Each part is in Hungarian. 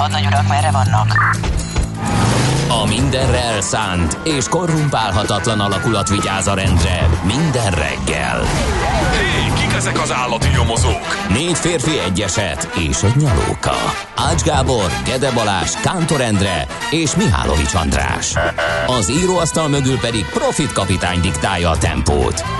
Hadnagy urak, merre vannak? A mindenre elszánt és korrumpálhatatlan alakulat vigyáz a rendre minden reggel. Hé, kik ezek az állati nyomozók? Négy férfi egyeset és egy nyalóka. Ács Gábor, Gede Balázs, Kántor Endre és Mihálovics András. Az íróasztal mögül pedig Profit kapitány diktálja a tempót.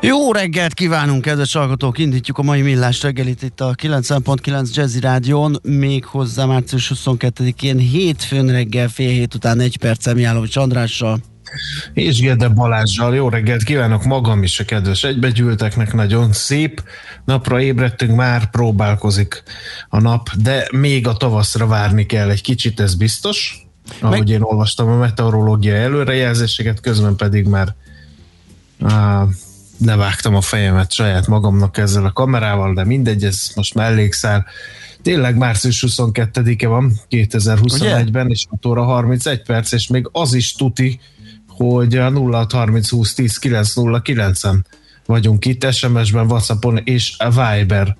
Jó reggelt kívánunk, kedves hallgatók! Indítjuk a mai millás reggelit itt a 90.9 Jazzy Rádion, még hozzá március 22-én hétfőn reggel fél hét után egy perccel Miálovics Andrással. És Gede Balázsjal jó reggelt kívánok magam is a kedves egybegyűlteknek, nagyon szép napra ébredtünk, már próbálkozik a nap, de még a tavaszra várni kell egy kicsit, ez biztos, ahogy Meg... én olvastam a meteorológia előrejelzéseket, közben pedig már á, levágtam a fejemet saját magamnak ezzel a kamerával, de mindegy, ez most mellékszál. Tényleg március 22-e van 2021-ben, és 6 óra 31 perc, és még az is tuti, hogy a 0 30 20 10 9 0 9-en vagyunk itt, SMS-ben, Whatsappon és a Viber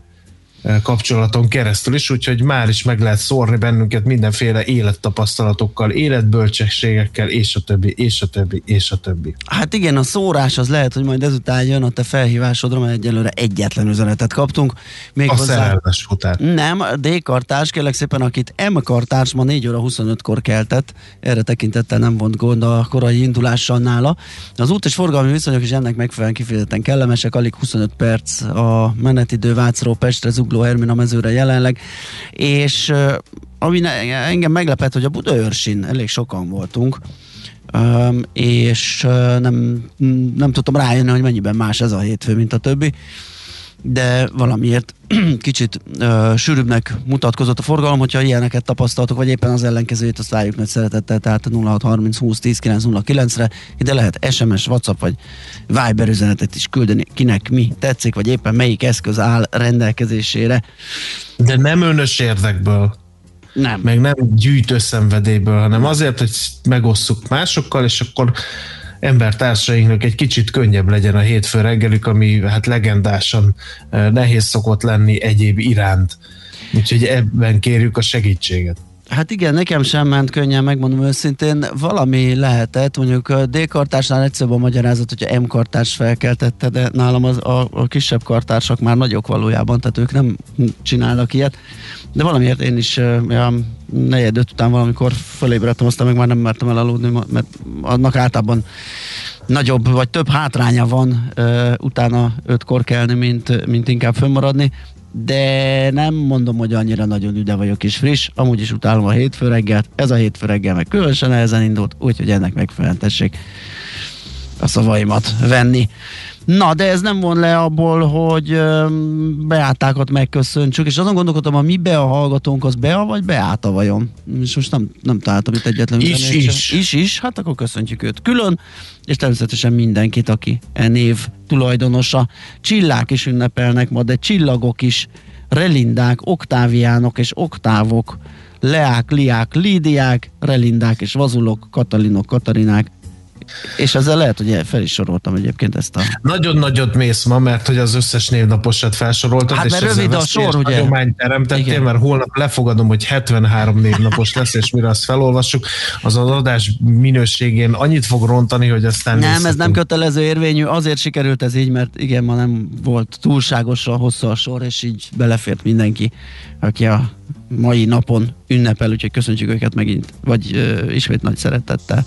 kapcsolaton keresztül is, úgyhogy már is meg lehet szórni bennünket mindenféle élettapasztalatokkal, életbölcsességekkel, és a többi, és a többi, és a többi. Hát igen, a szórás az lehet, hogy majd ezután jön a te felhívásodra, mert egyelőre egyetlen üzenetet kaptunk. Még a hozzá... szerelmes után. Nem, D-kartárs, kérlek szépen, akit M-kartárs ma 4 óra 25-kor keltett, erre tekintettel nem vont gond a korai indulással nála. Az út és forgalmi viszonyok is ennek megfelelően kifejezetten kellemesek, alig 25 perc a menetidő Vácról Pestre, Zugló Hermina mezőre jelenleg, és ami engem meglepett, hogy a Budaörsin elég sokan voltunk, és nem, nem tudtam rájönni, hogy mennyiben más ez a hétfő, mint a többi de valamiért kicsit uh, sűrűbbnek mutatkozott a forgalom, hogyha ilyeneket tapasztaltok, vagy éppen az ellenkezőjét, azt várjuk nagy szeretettel, tehát a 0630 20 10 909 re ide lehet SMS, WhatsApp vagy Viber üzenetet is küldeni, kinek mi tetszik, vagy éppen melyik eszköz áll rendelkezésére. De nem önös érdekből. Nem. Meg nem gyűjtőszenvedélyből, hanem azért, hogy megosszuk másokkal, és akkor embertársainknak egy kicsit könnyebb legyen a hétfő reggelük, ami hát legendásan eh, nehéz szokott lenni egyéb iránt. Úgyhogy ebben kérjük a segítséget. Hát igen, nekem sem ment könnyen, megmondom őszintén. Valami lehetett, mondjuk a D-kartársnál egyszerűbb a magyarázat, hogyha M-kartárs felkeltette, de nálam az, a, a kisebb kartársak már nagyok valójában, tehát ők nem csinálnak ilyet. De valamiért én is ja, negyed öt után valamikor fölébredtem, aztán meg már nem mertem elaludni, mert annak általában nagyobb vagy több hátránya van uh, utána ötkor kelni, mint, mint inkább fönnmaradni de nem mondom, hogy annyira nagyon üde vagyok és friss, amúgy is utálom a hétfő reggelt, ez a hétfő reggel meg különösen ezen indult, úgyhogy ennek megfelelően tessék a szavaimat venni. Na, de ez nem von le abból, hogy Beátákat megköszöntsük, és azon gondolkodtam, a mi be a hallgatónk, az Bea vagy Beáta vajon? És most nem, nem találtam itt egyetlen. Is, is. Is, is, hát akkor köszöntjük őt külön, és természetesen mindenkit, aki e név tulajdonosa. Csillák is ünnepelnek ma, de csillagok is, relindák, oktáviánok és oktávok, leák, liák, lídiák, relindák és vazulok, katalinok, katarinák, és ezzel lehet, hogy fel is soroltam egyébként ezt a... Nagyon nagyot mész ma, mert hogy az összes névnaposat felsoroltad, hát, és mert rövid a sor, ugye? teremtettél, Igen. mert holnap lefogadom, hogy 73 névnapos lesz, és mire azt felolvassuk, az az adás minőségén annyit fog rontani, hogy aztán... Nem, ez nem kötelező érvényű, azért sikerült ez így, mert igen, ma nem volt túlságosan hosszú a sor, és így belefért mindenki, aki a mai napon ünnepel, úgyhogy köszöntjük őket megint, vagy uh, ismét nagy szeretettel.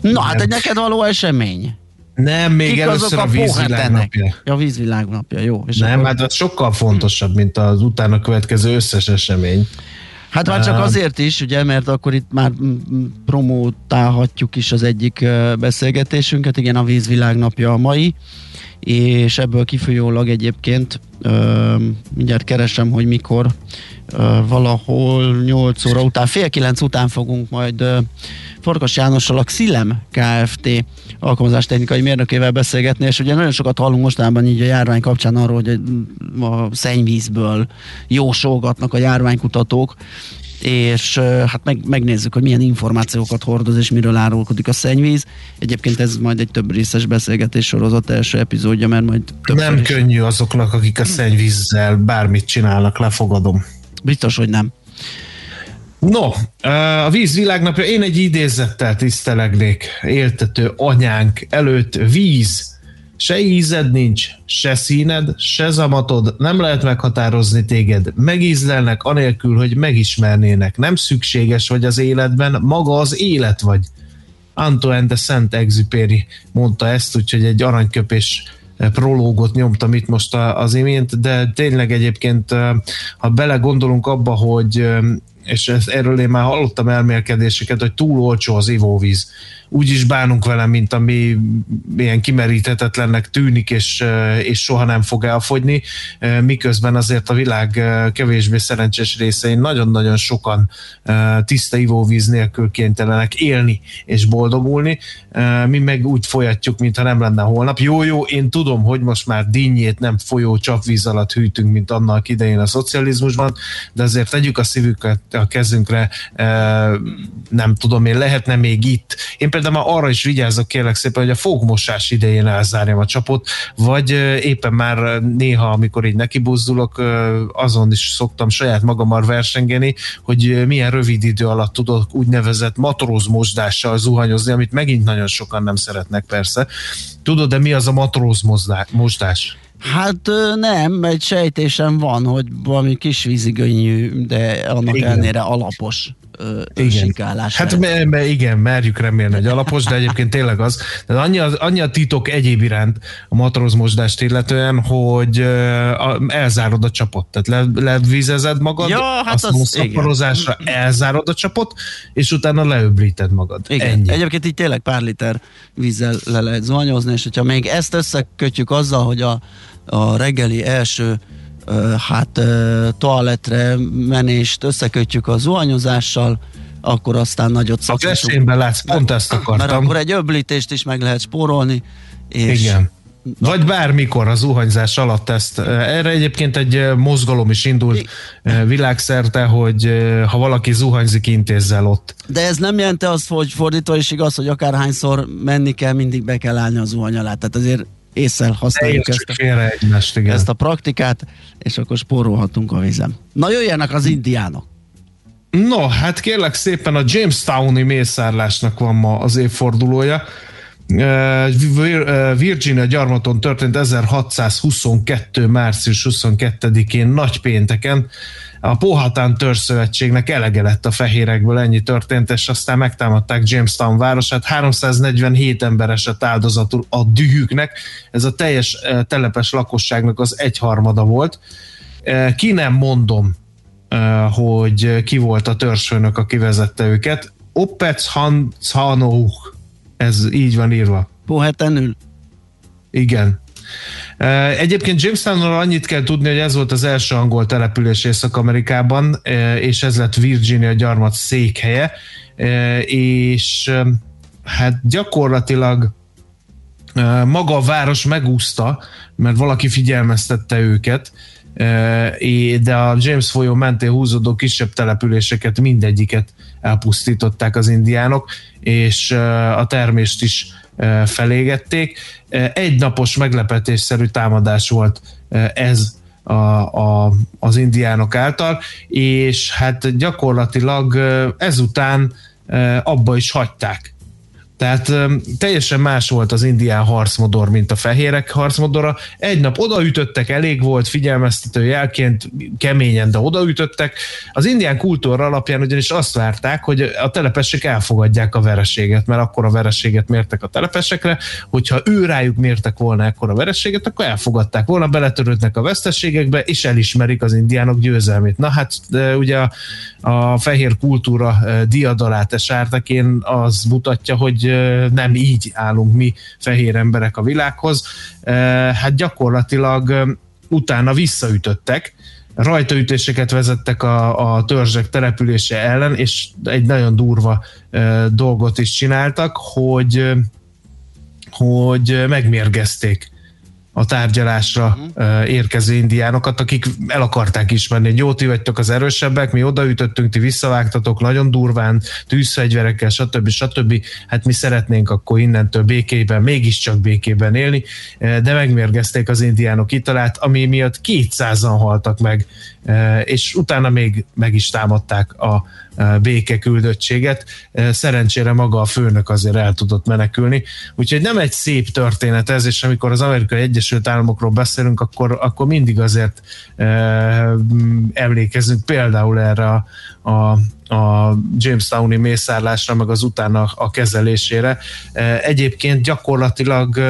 Na, hát egy neked való esemény. Nem, még Kik először a, a vízvilág napja. Ja, a vízvilág napja, jó. És Nem, akkor... hát az sokkal fontosabb, mint az utána következő összes esemény. Hát már csak azért is, ugye, mert akkor itt már promótálhatjuk is az egyik beszélgetésünket, igen, a vízvilág napja a mai, és ebből kifolyólag egyébként mindjárt keresem, hogy mikor valahol 8 óra után, fél 9 után fogunk majd Farkas Jánossal a Xilem Kft. alkalmazástechnikai mérnökével beszélgetni, és ugye nagyon sokat hallunk mostanában így a járvány kapcsán arról, hogy a szennyvízből jósolgatnak a járványkutatók, és hát meg, megnézzük, hogy milyen információkat hordoz és miről árulkodik a szennyvíz. Egyébként ez majd egy több részes beszélgetés sorozat első epizódja, mert majd Nem is... könnyű azoknak, akik a szennyvízzel bármit csinálnak, lefogadom. Biztos, hogy nem. No, a víz világnapja, én egy idézettel tisztelegnék éltető anyánk előtt víz. Se ízed nincs, se színed, se zamatod, nem lehet meghatározni téged. Megízlelnek anélkül, hogy megismernének. Nem szükséges vagy az életben, maga az élet vagy. Antoine de Saint-Exupéry mondta ezt, úgyhogy egy aranyköpés prológot nyomtam itt most az imént, de tényleg egyébként, ha belegondolunk abba, hogy és erről én már hallottam elmélkedéseket, hogy túl olcsó az ivóvíz úgy is bánunk vele, mint ami ilyen kimeríthetetlennek tűnik, és, és soha nem fog elfogyni, miközben azért a világ kevésbé szerencsés részein nagyon-nagyon sokan tiszta ivóvíz nélkül kénytelenek élni és boldogulni. Mi meg úgy folyatjuk, mintha nem lenne holnap. Jó, jó, én tudom, hogy most már dinnyét nem folyó csapvíz alatt hűtünk, mint annak idején a szocializmusban, de azért tegyük a szívüket a kezünkre, nem tudom én, lehetne még itt. Én például már arra is vigyázzak kérlek szépen, hogy a fogmosás idején elzárjam a csapot, vagy éppen már néha, amikor így nekibuzdulok, azon is szoktam saját magammal versengeni, hogy milyen rövid idő alatt tudok úgynevezett matrózmosdással zuhanyozni, amit megint nagyon sokan nem szeretnek persze. Tudod, de mi az a matróz mosdás? Hát nem, egy sejtésem van, hogy valami kis vízigönyű, de annak Igen. ellenére alapos ősikálás. Hát me, me, igen, merjük remélni, hogy alapos, de egyébként tényleg az. De annyi, az, annyi a titok egyéb iránt a matrózmosdást illetően, hogy elzárod a csapot. Tehát le, levízezed magad, ja, hát azt az, szaporozásra elzárod a csapot, és utána leöblíted magad. Igen. Ennyi. Egyébként így tényleg pár liter vízzel le lehet zuhanyozni, és hogyha még ezt összekötjük azzal, hogy a, a reggeli első hát toaletre menést összekötjük a zuhanyozással, akkor aztán nagyot szakítunk. A látsz, pont ezt akartam. Mert akkor egy öblítést is meg lehet spórolni. És Igen. Vagy bármikor a zuhanyzás alatt ezt. Erre egyébként egy mozgalom is indult világszerte, hogy ha valaki zuhanyzik, intézzel ott. De ez nem jelenti azt, hogy fordítva is igaz, hogy akárhányszor menni kell, mindig be kell állni a zuhany alá. Tehát azért észsel használjuk ezt a, egymást, igen. ezt a praktikát, és akkor spórolhatunk a vizem. Na jöjjenek az indiánok. No, hát kérlek szépen a Jamestowni mészárlásnak van ma az évfordulója. Virginia gyarmaton történt 1622. március 22-én nagy pénteken a Pohátán törzszövetségnek elege lett a fehérekből, ennyi történt, és aztán megtámadták Jamestown városát, 347 ember esett áldozatul a dühüknek, ez a teljes eh, telepes lakosságnak az egyharmada volt. Eh, ki nem mondom, eh, hogy ki volt a törzsfőnök, aki vezette őket. Opec Hanshanouk, ez így van írva. Pohetenül? Igen. Egyébként Jamestownról annyit kell tudni, hogy ez volt az első angol település Észak-Amerikában, és ez lett Virginia gyarmat székhelye, és hát gyakorlatilag maga a város megúszta, mert valaki figyelmeztette őket, de a James folyó mentén húzódó kisebb településeket mindegyiket elpusztították az indiánok, és a termést is felégették. Egy napos meglepetésszerű támadás volt ez a, a, az indiánok által, és hát gyakorlatilag ezután abba is hagyták Tehát teljesen más volt az indián harcmodor, mint a fehérek harcmodora. Egy nap odaütöttek, elég volt figyelmeztető jelként, keményen, de odaütöttek. Az indián kultúra alapján ugyanis azt várták, hogy a telepesek elfogadják a vereséget, mert akkor a vereséget mértek a telepesekre, hogyha ő rájuk mértek volna ekkor a vereséget, akkor elfogadták volna, beletörődnek a veszteségekbe, és elismerik az indiánok győzelmét. Na hát ugye a, a fehér kultúra diadalát esártakén az mutatja, hogy nem így állunk mi fehér emberek a világhoz. Hát gyakorlatilag utána visszaütöttek, rajtaütéseket vezettek a, a törzsek települése ellen, és egy nagyon durva dolgot is csináltak, hogy hogy megmérgezték a tárgyalásra uh-huh. érkező indiánokat, akik el akarták ismerni, hogy jó, ti vagytok az erősebbek, mi odaütöttünk, ti visszavágtatok nagyon durván, tűzfegyverekkel, stb. stb. Hát mi szeretnénk akkor innentől békében, mégiscsak békében élni, de megmérgezték az indiánok italát, ami miatt 200-an haltak meg, és utána még meg is támadták a békeküldöttséget. Szerencsére maga a főnök azért el tudott menekülni. Úgyhogy nem egy szép történet ez, és amikor az Amerikai Egyesült Államokról beszélünk, akkor, akkor mindig azért emlékezünk például erre a, a, a Jamestowni mészárlásra, meg az utána a kezelésére. Egyébként gyakorlatilag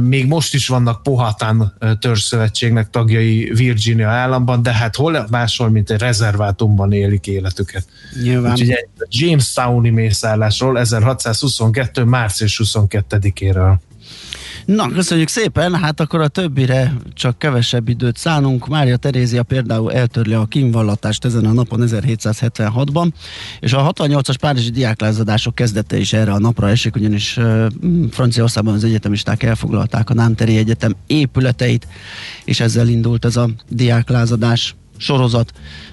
még most is vannak Pohátán törzszövetségnek tagjai Virginia államban, de hát hol máshol, mint egy rezervátumban élik életüket. Nyilván. Úgyhogy egy Jamestowni mészállásról 1622. március 22-éről. Na, köszönjük szépen, hát akkor a többire csak kevesebb időt szánunk. Mária Terézia például eltörli a kínvallatást ezen a napon 1776-ban, és a 68-as párizsi diáklázadások kezdete is erre a napra esik, ugyanis uh, Franciaországban az egyetemisták elfoglalták a Námteri Egyetem épületeit, és ezzel indult ez a diáklázadás sorozat.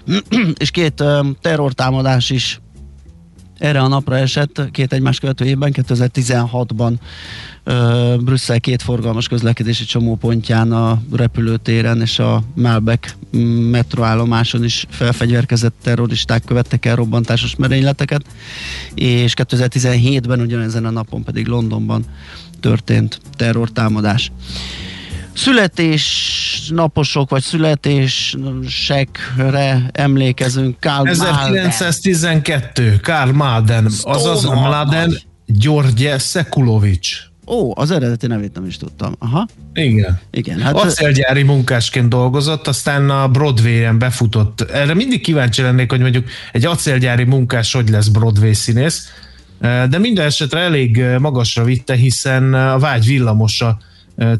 és két uh, terrortámadás is erre a napra esett két egymás követő évben, 2016-ban Brüsszel két forgalmas közlekedési csomópontján a repülőtéren és a Malbec metroállomáson is felfegyverkezett terroristák követtek el robbantásos merényleteket, és 2017-ben ugyanezen a napon pedig Londonban történt terrortámadás születésnaposok vagy születésekre emlékezünk. Karl 1912, Karl Malden, azaz Mladen György Szekulovics. Ó, az eredeti nevét nem is tudtam. Aha. Igen. Igen. Hát Acélgyári munkásként dolgozott, aztán a Broadway-en befutott. Erre mindig kíváncsi lennék, hogy mondjuk egy acélgyári munkás hogy lesz Broadway színész, de minden esetre elég magasra vitte, hiszen a Vágy villamosa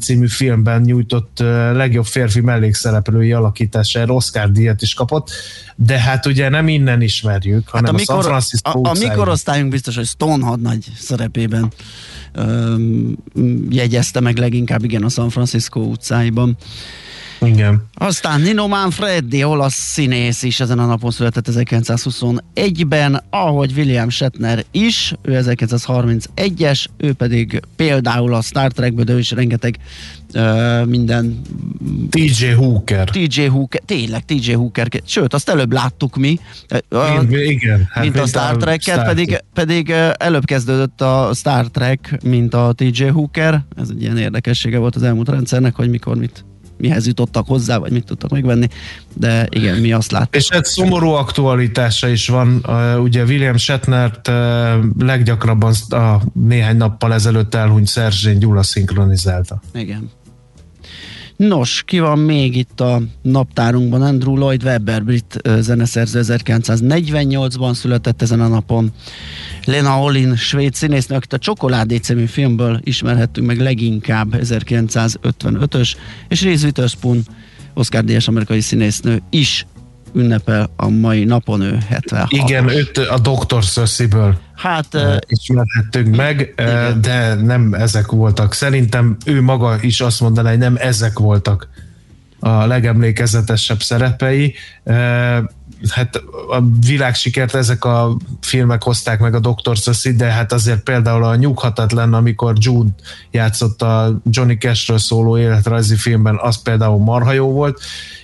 című filmben nyújtott legjobb férfi mellékszereplői alakítására Oscar díjat is kapott, de hát ugye nem innen ismerjük, hanem hát a, mikor, a San Francisco A, a mikor osztályunk biztos, hogy Stone hadnagy szerepében öm, jegyezte meg leginkább, igen, a San Francisco utcáiban. Igen. Aztán Nino Manfredi, olasz színész is ezen a napon született 1921-ben, ahogy William Shatner is, ő 1931-es, ő pedig például a Star Trekből, de ő is rengeteg uh, minden... TJ Hooker. TJ Hooker, tényleg TJ Hooker, sőt, azt előbb láttuk mi, uh, igen, hát mint a Star Trek-et, pedig, pedig előbb kezdődött a Star Trek, mint a TJ Hooker, ez egy ilyen érdekessége volt az elmúlt rendszernek, hogy mikor mit mihez jutottak hozzá, vagy mit tudtak megvenni, de igen, mi azt láttuk. És egy szomorú aktualitása is van, ugye William Shatnert leggyakrabban a néhány nappal ezelőtt elhunyt Szerzsény Gyula szinkronizálta. Igen. Nos, ki van még itt a naptárunkban? Andrew Lloyd Webber, brit zeneszerző 1948-ban született ezen a napon. Lena Olin, svéd színésznő, akit a Csokoládé című filmből ismerhettünk meg leginkább 1955-ös, és Reese Witherspoon, Oscar Díjas amerikai színésznő is ünnepel a mai napon, ő 76 Igen, őt a Dr. Szössziből hát, ismerhettünk meg, igen. de nem ezek voltak. Szerintem ő maga is azt mondaná, hogy nem ezek voltak a legemlékezetesebb szerepei. Hát a világsikert ezek a filmek hozták meg a Dr. Sassi, de hát azért például a Nyughatatlan, amikor Jude játszott a Johnny Cashről szóló életrajzi filmben, az például marha jó volt,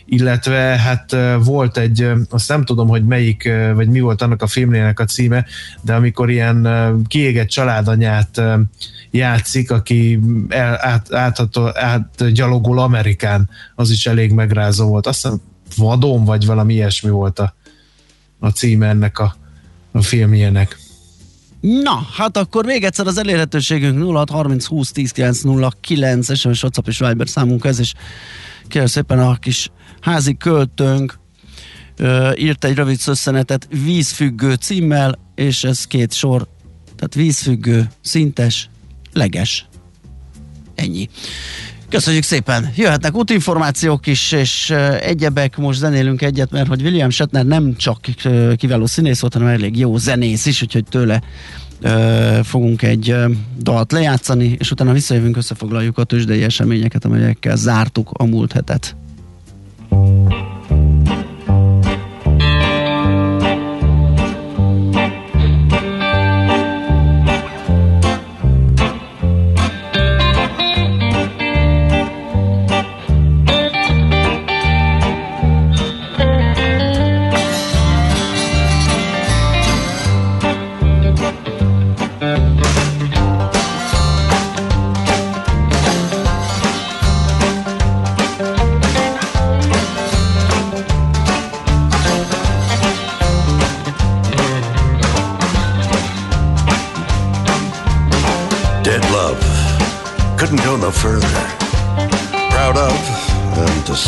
illetve hát volt egy, azt nem tudom, hogy melyik, vagy mi volt annak a filmnének a címe, de amikor ilyen kiégett családanyát játszik, aki el, át, át, átgyalogol Amerikán, az is elég megrázó volt. Azt hiszem vadon, vagy valami ilyesmi volt a, a címe ennek a, a filmjének. Na, hát akkor még egyszer az elérhetőségünk 0630 20 10 909 SMS, WhatsApp és Viber számunk ez, és kérlek szépen a kis házi költőnk ö, írt egy rövid szösszenetet vízfüggő címmel, és ez két sor, tehát vízfüggő, szintes, leges. Ennyi. Köszönjük szépen! Jöhetnek útinformációk is, és egyebek, most zenélünk egyet, mert hogy William Shatner nem csak kiváló színész volt, hanem elég jó zenész is, úgyhogy tőle fogunk egy dalt lejátszani, és utána visszajövünk, összefoglaljuk a tőzsdei eseményeket, amelyekkel zártuk a múlt hetet.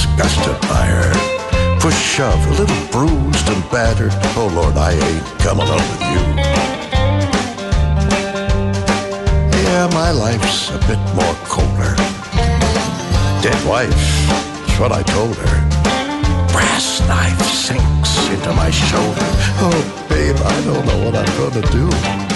disgusted by her. Push, shove, a little bruised and battered. Oh Lord, I ain't coming up with you. Yeah, my life's a bit more colder. Dead wife, that's what I told her. Brass knife sinks into my shoulder. Oh, babe, I don't know what I'm gonna do.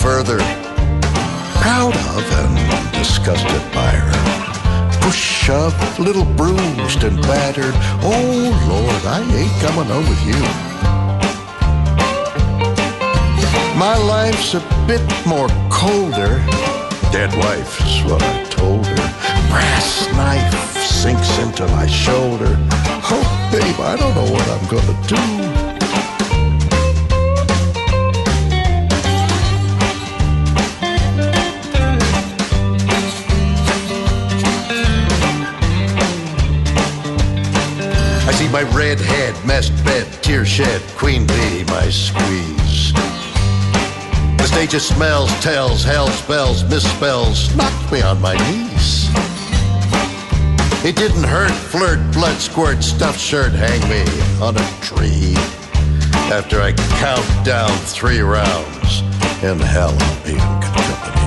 further. Proud of and disgusted by her. Push, shove, little bruised and battered. Oh, Lord, I ain't coming home with you. My life's a bit more colder. Dead wife is what I told her. Brass knife sinks into my shoulder. Oh, babe, I don't know what I'm gonna do. My red head, messed bed, tear shed, queen bee, my squeeze. The stage of smells, tells, hell spells, misspells, knocked me on my knees. It didn't hurt, flirt, blood squirt, stuffed shirt, hang me on a tree. After I count down three rounds, in hell I'll be in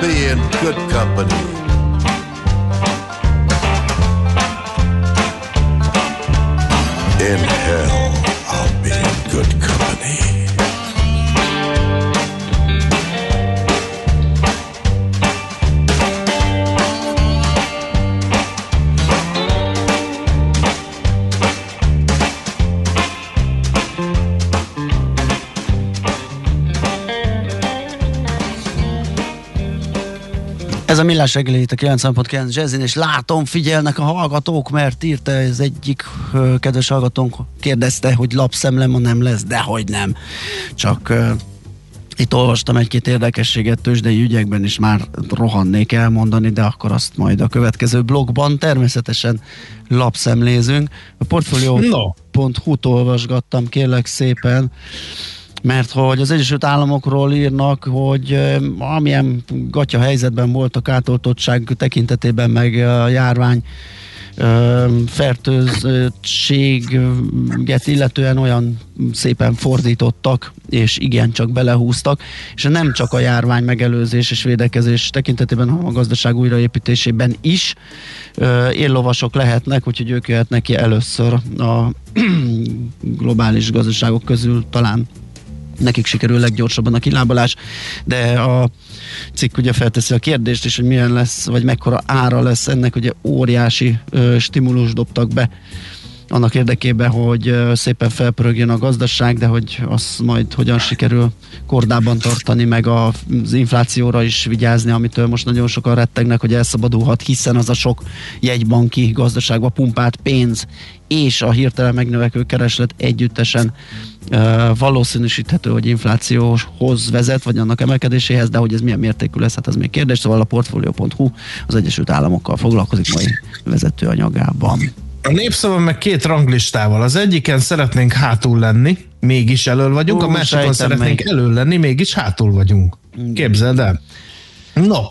be in good company. In Millás reggeli itt a 90.9 Jazzin, és látom, figyelnek a hallgatók, mert írta ez egyik ö, kedves hallgatónk, kérdezte, hogy lapszemlem, ma nem lesz, de hogy nem. Csak ö, itt olvastam egy-két érdekességet tőzsdei ügyekben, és már rohannék elmondani, de akkor azt majd a következő blogban természetesen lapszemlézünk. A portfolio.hu-t olvasgattam, kérlek szépen, mert hogy az Egyesült Államokról írnak, hogy amilyen gatya helyzetben volt a kátoltottság tekintetében, meg a járvány fertőzöttséget illetően olyan szépen fordítottak, és igen, csak belehúztak, és nem csak a járvány megelőzés és védekezés tekintetében, hanem a gazdaság újraépítésében is éllovasok lehetnek, úgyhogy ők jöhetnek ki először a globális gazdaságok közül talán nekik sikerül leggyorsabban a kilábalás, de a cikk ugye felteszi a kérdést is, hogy milyen lesz, vagy mekkora ára lesz ennek, ugye óriási ö, stimulus dobtak be annak érdekében, hogy szépen felpörögjön a gazdaság, de hogy azt majd hogyan sikerül kordában tartani, meg az inflációra is vigyázni, amitől most nagyon sokan rettegnek, hogy elszabadulhat, hiszen az a sok jegybanki gazdaságba pumpált pénz és a hirtelen megnövekvő kereslet együttesen valószínűsíthető, hogy inflációhoz vezet, vagy annak emelkedéséhez, de hogy ez milyen mértékű lesz, hát ez még kérdés, szóval a Portfolio.hu az Egyesült Államokkal foglalkozik mai vezetőanyagában. A népszava meg két ranglistával. Az egyiken szeretnénk hátul lenni, mégis elől vagyunk, Ó, a másikon szeretnénk meg. elől lenni, mégis hátul vagyunk. Képzeld el. No,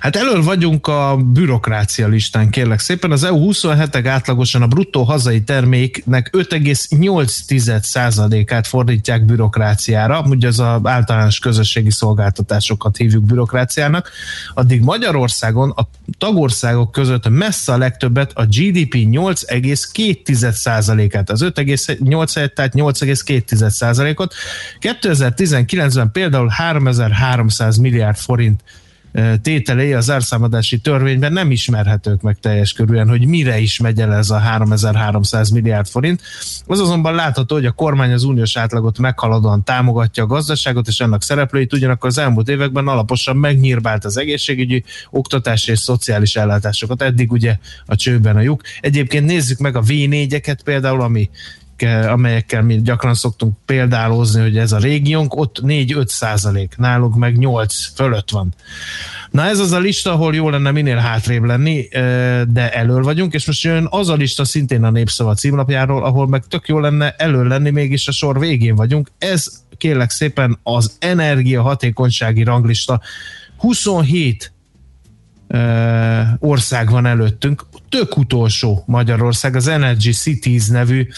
hát elől vagyunk a bürokrácia listán, kérlek szépen. Az EU 27-ek átlagosan a bruttó hazai terméknek 5,8%-át fordítják bürokráciára, ugye az az általános közösségi szolgáltatásokat hívjuk bürokráciának, addig Magyarországon a tagországok között messze a legtöbbet a GDP 8,2%-át, az 5,8 tehát 8,2%-ot. 2019-ben például 3300 milliárd forint tételei az árszámadási törvényben nem ismerhetők meg teljes körülön, hogy mire is megy el ez a 3300 milliárd forint. Az azonban látható, hogy a kormány az uniós átlagot meghaladóan támogatja a gazdaságot és annak szereplőit, ugyanakkor az elmúlt években alaposan megnyírbált az egészségügyi, oktatási és szociális ellátásokat. Eddig ugye a csőben a lyuk. Egyébként nézzük meg a V4-eket például, ami amelyekkel mi gyakran szoktunk példálozni, hogy ez a régiónk, ott 4-5 százalék, nálunk meg 8 fölött van. Na ez az a lista, ahol jó lenne minél hátrébb lenni, de elől vagyunk, és most jön az a lista szintén a Népszava címlapjáról, ahol meg tök jó lenne elől lenni, mégis a sor végén vagyunk. Ez kérlek szépen az energia hatékonysági ranglista 27 ország van előttünk. Tök utolsó Magyarország, az Energy Cities nevű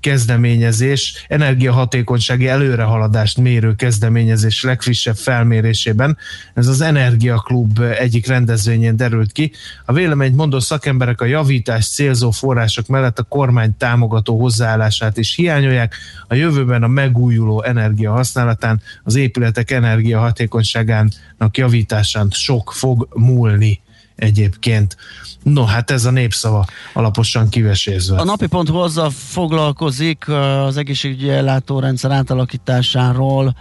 kezdeményezés, energiahatékonysági előrehaladást mérő kezdeményezés legfrissebb felmérésében. Ez az Energia Klub egyik rendezvényén derült ki. A véleményt mondó szakemberek a javítás célzó források mellett a kormány támogató hozzáállását is hiányolják. A jövőben a megújuló energia használatán, az épületek energiahatékonyságának javításán sok fog múlni egyébként. No, hát ez a népszava alaposan kivesézve. A napi pont azzal foglalkozik az egészségügyi ellátórendszer átalakításáról,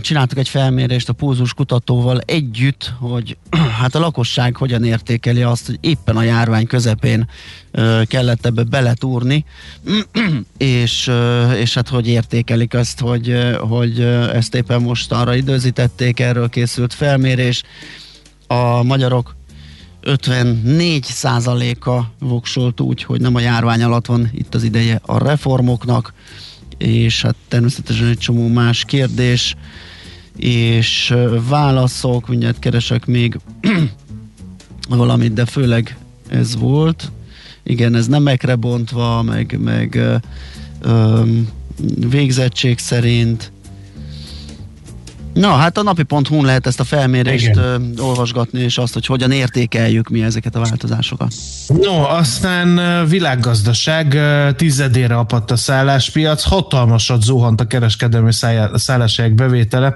csináltak egy felmérést a pulzus kutatóval együtt, hogy hát a lakosság hogyan értékeli azt, hogy éppen a járvány közepén kellett ebbe beletúrni, és, és hát hogy értékelik azt, hogy, hogy ezt éppen most arra időzítették, erről készült felmérés. A magyarok 54 százaléka voksolt úgy, hogy nem a járvány alatt van itt az ideje a reformoknak, és hát természetesen egy csomó más kérdés, és válaszok, mindjárt keresek még valamit, de főleg ez volt. Igen, ez nemekre bontva, meg, meg ö, ö, végzettség szerint, Na, hát a napi.hu lehet ezt a felmérést Igen. olvasgatni, és azt, hogy hogyan értékeljük mi ezeket a változásokat. No, aztán világgazdaság, tizedére apadt a szálláspiac, hatalmasat zuhant a kereskedelmi szálláshelyek bevétele.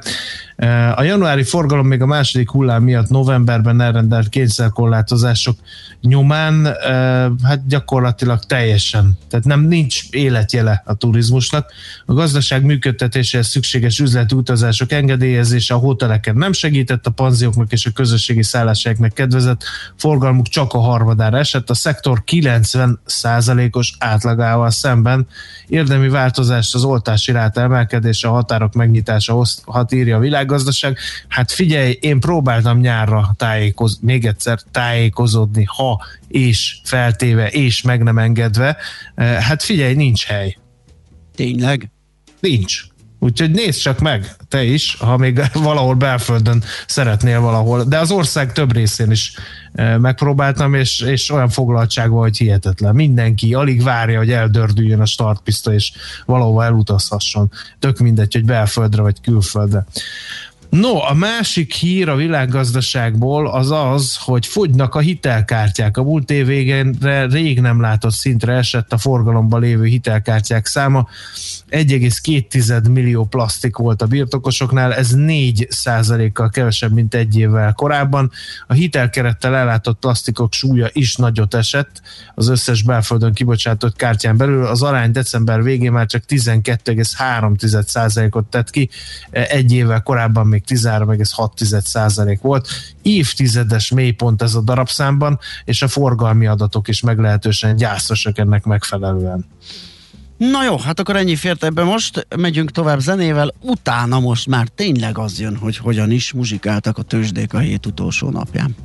A januári forgalom még a második hullám miatt novemberben elrendelt kényszerkorlátozások nyomán hát gyakorlatilag teljesen, tehát nem nincs életjele a turizmusnak. A gazdaság működtetéséhez szükséges üzleti utazások engedélyezése a hoteleken nem segített, a panzióknak és a közösségi szálláshelyeknek kedvezett, forgalmuk csak a harmadára esett, a szektor 90%-os átlagával szemben. Érdemi változást az oltási ráta emelkedése, a határok megnyitása hozhat írja a világgazdaság. Hát figyelj, én próbáltam nyárra tájékoz, még egyszer tájékozódni, ha és feltéve, és meg nem engedve. Hát figyelj, nincs hely. Tényleg? Nincs. Úgyhogy nézd csak meg, te is, ha még valahol belföldön szeretnél valahol. De az ország több részén is e, megpróbáltam, és, és olyan foglaltság volt, hogy hihetetlen. Mindenki alig várja, hogy eldördüljön a startpista, és valahova elutazhasson. Tök mindegy, hogy belföldre vagy külföldre. No, a másik hír a világgazdaságból az az, hogy fogynak a hitelkártyák. A múlt év végénre rég nem látott szintre esett a forgalomban lévő hitelkártyák száma. 1,2 millió plastik volt a birtokosoknál, ez 4% kal kevesebb, mint egy évvel korábban. A hitelkerettel ellátott plastikok súlya is nagyot esett az összes belföldön kibocsátott kártyán belül. Az arány december végén már csak 12,3%-ot tett ki, egy évvel korábban még 13,6% volt. Évtizedes mélypont ez a darabszámban, és a forgalmi adatok is meglehetősen gyászosak ennek megfelelően. Na jó, hát akkor ennyi fért ebbe most, megyünk tovább zenével, utána most már tényleg az jön, hogy hogyan is muzsikáltak a tőzsdék a hét utolsó napján.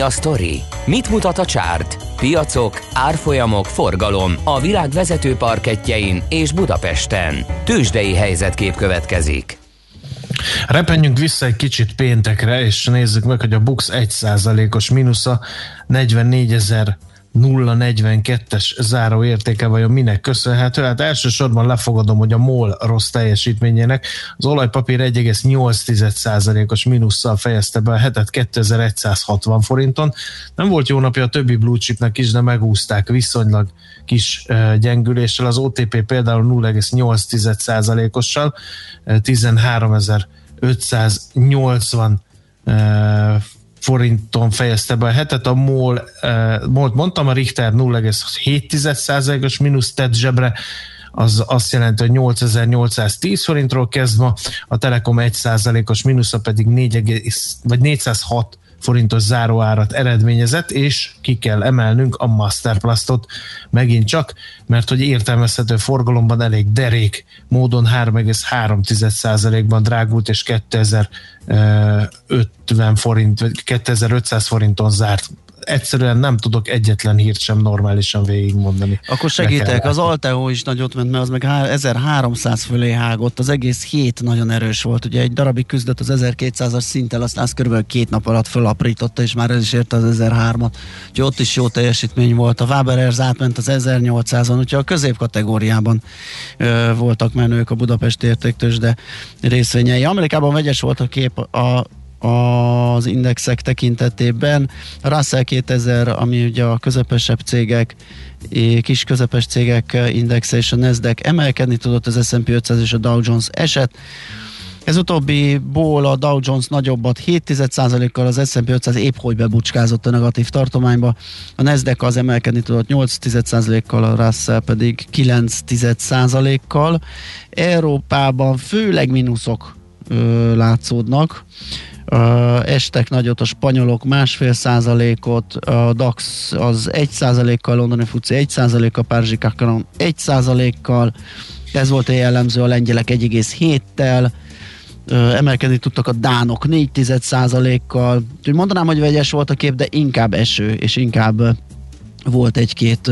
Mi a sztori? Mit mutat a csárt? Piacok, árfolyamok, forgalom a világ vezető parketjein és Budapesten. Tősdei helyzetkép következik. Repenjünk vissza egy kicsit péntekre, és nézzük meg, hogy a Bux 1%-os mínusza 44 ezer 0,42-es záró értéke vajon minek köszönhető? Hát elsősorban lefogadom, hogy a MOL rossz teljesítményének az olajpapír 1,8%-os mínusszal fejezte be a hetet 2160 forinton. Nem volt jó napja a többi blue chipnek is, de megúzták viszonylag kis gyengüléssel. Az OTP például 0,8%-ossal uh, 13.580 uh, forinton fejezte be a hetet, a MOL, uh, MOL mondtam, a Richter 0,7%-os mínusz tett zsebre, az azt jelenti, hogy 8810 forintról kezd ma, a Telekom 1%-os mínusza pedig 4, vagy 406 forintos záróárat eredményezett, és ki kell emelnünk a Masterplastot. Megint csak, mert hogy értelmezhető forgalomban elég derék módon 3,3%-ban drágult, és 2050 forint, vagy 2500 forinton zárt egyszerűen nem tudok egyetlen hírt sem normálisan végigmondani. Akkor segítek, az Alteo is nagyot ment, mert az meg 1300 fölé hágott, az egész hét nagyon erős volt, ugye egy darabig küzdött az 1200-as szinttel, aztán az körülbelül két nap alatt fölaprította, és már ez is érte az 1003-at, úgyhogy ott is jó teljesítmény volt. A Waberers átment az 1800-on, úgyhogy a középkategóriában ö, voltak menők a Budapest értéktős, de részvényei. Amerikában vegyes volt a kép a az indexek tekintetében. A Russell 2000, ami ugye a közepesebb cégek, kis közepes cégek indexe és a Nasdaq emelkedni tudott, az S&P 500 és a Dow Jones eset. Ez utóbbiból a Dow Jones nagyobbat 7%-kal, az S&P 500 épp hogy bebucskázott a negatív tartományba, a Nasdaq az emelkedni tudott 8%-kal, a Russell pedig 9%-kal. Európában főleg mínuszok látszódnak. Estek nagyot a spanyolok másfél százalékot, a DAX az egy százalékkal, Londoni Fuci egy százalékkal, Párizsi Kakaron egy százalékkal, ez volt a jellemző, a lengyelek 1,7-tel, uh, emelkedni tudtak a dánok 4 százalékkal, úgyhogy mondanám, hogy vegyes volt a kép, de inkább eső, és inkább volt egy-két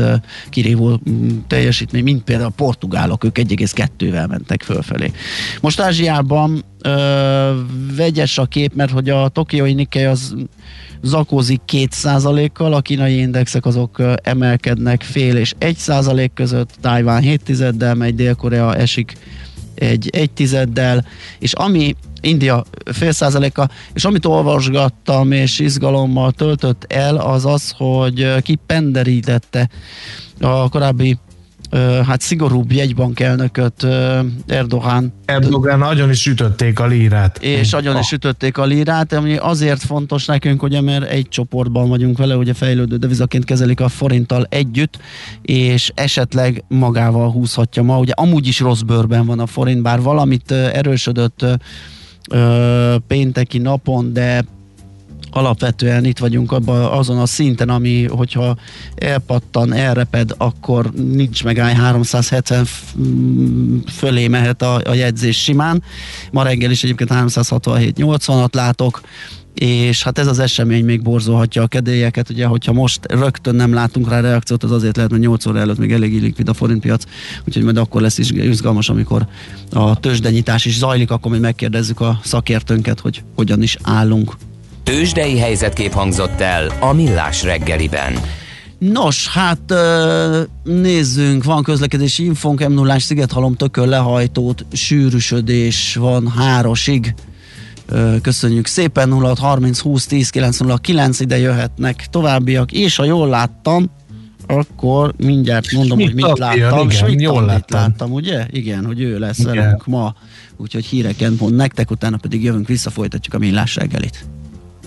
kirívó um, teljesítmény, mint például a portugálok, ők 1,2-vel mentek fölfelé. Most Ázsiában uh, vegyes a kép, mert hogy a tokiói Nikkei az zakózik 2%-kal, a kínai indexek azok emelkednek fél és 1% között, Tájván 7 tizeddel megy, Dél-Korea esik egy, egy tizeddel, és ami India fél százaléka, és amit olvasgattam és izgalommal töltött el, az az, hogy kipenderítette a korábbi hát szigorúbb jegybankelnököt Erdogan. Erdogan nagyon is ütötték a lírát. És nagyon is ütötték a lírát, ami azért fontos nekünk, ugye, mert egy csoportban vagyunk vele, ugye fejlődő devizaként kezelik a forinttal együtt, és esetleg magával húzhatja ma. Ugye amúgy is rossz bőrben van a forint, bár valamit erősödött pénteki napon, de alapvetően itt vagyunk abban azon a szinten, ami, hogyha elpattan, elreped, akkor nincs megáll 370 fölé mehet a, a jegyzés simán. Ma reggel is egyébként 367-80-at látok, és hát ez az esemény még borzolhatja a kedélyeket, ugye, hogyha most rögtön nem látunk rá reakciót, az azért lehet, mert 8 óra előtt még elég likvid a forintpiac, úgyhogy majd akkor lesz is izgalmas, amikor a tőzsdenyítás is zajlik, akkor majd megkérdezzük a szakértőnket, hogy hogyan is állunk. Tőzsdei helyzetkép hangzott el a Millás reggeliben. Nos, hát nézzünk, van közlekedési infónk, m 0 Szigethalom tököl lehajtót, sűrűsödés van hárosig. Köszönjük szépen, 06 30 20 10 909 ide jöhetnek továbbiak, és ha jól láttam, akkor mindjárt mondom, Mit hogy mit láttam. Igen, Schmidt jól láttam. láttam, ugye? Igen, hogy ő lesz velünk ma, úgyhogy híreken mond nektek, utána pedig jövünk vissza, folytatjuk a millás reggelit.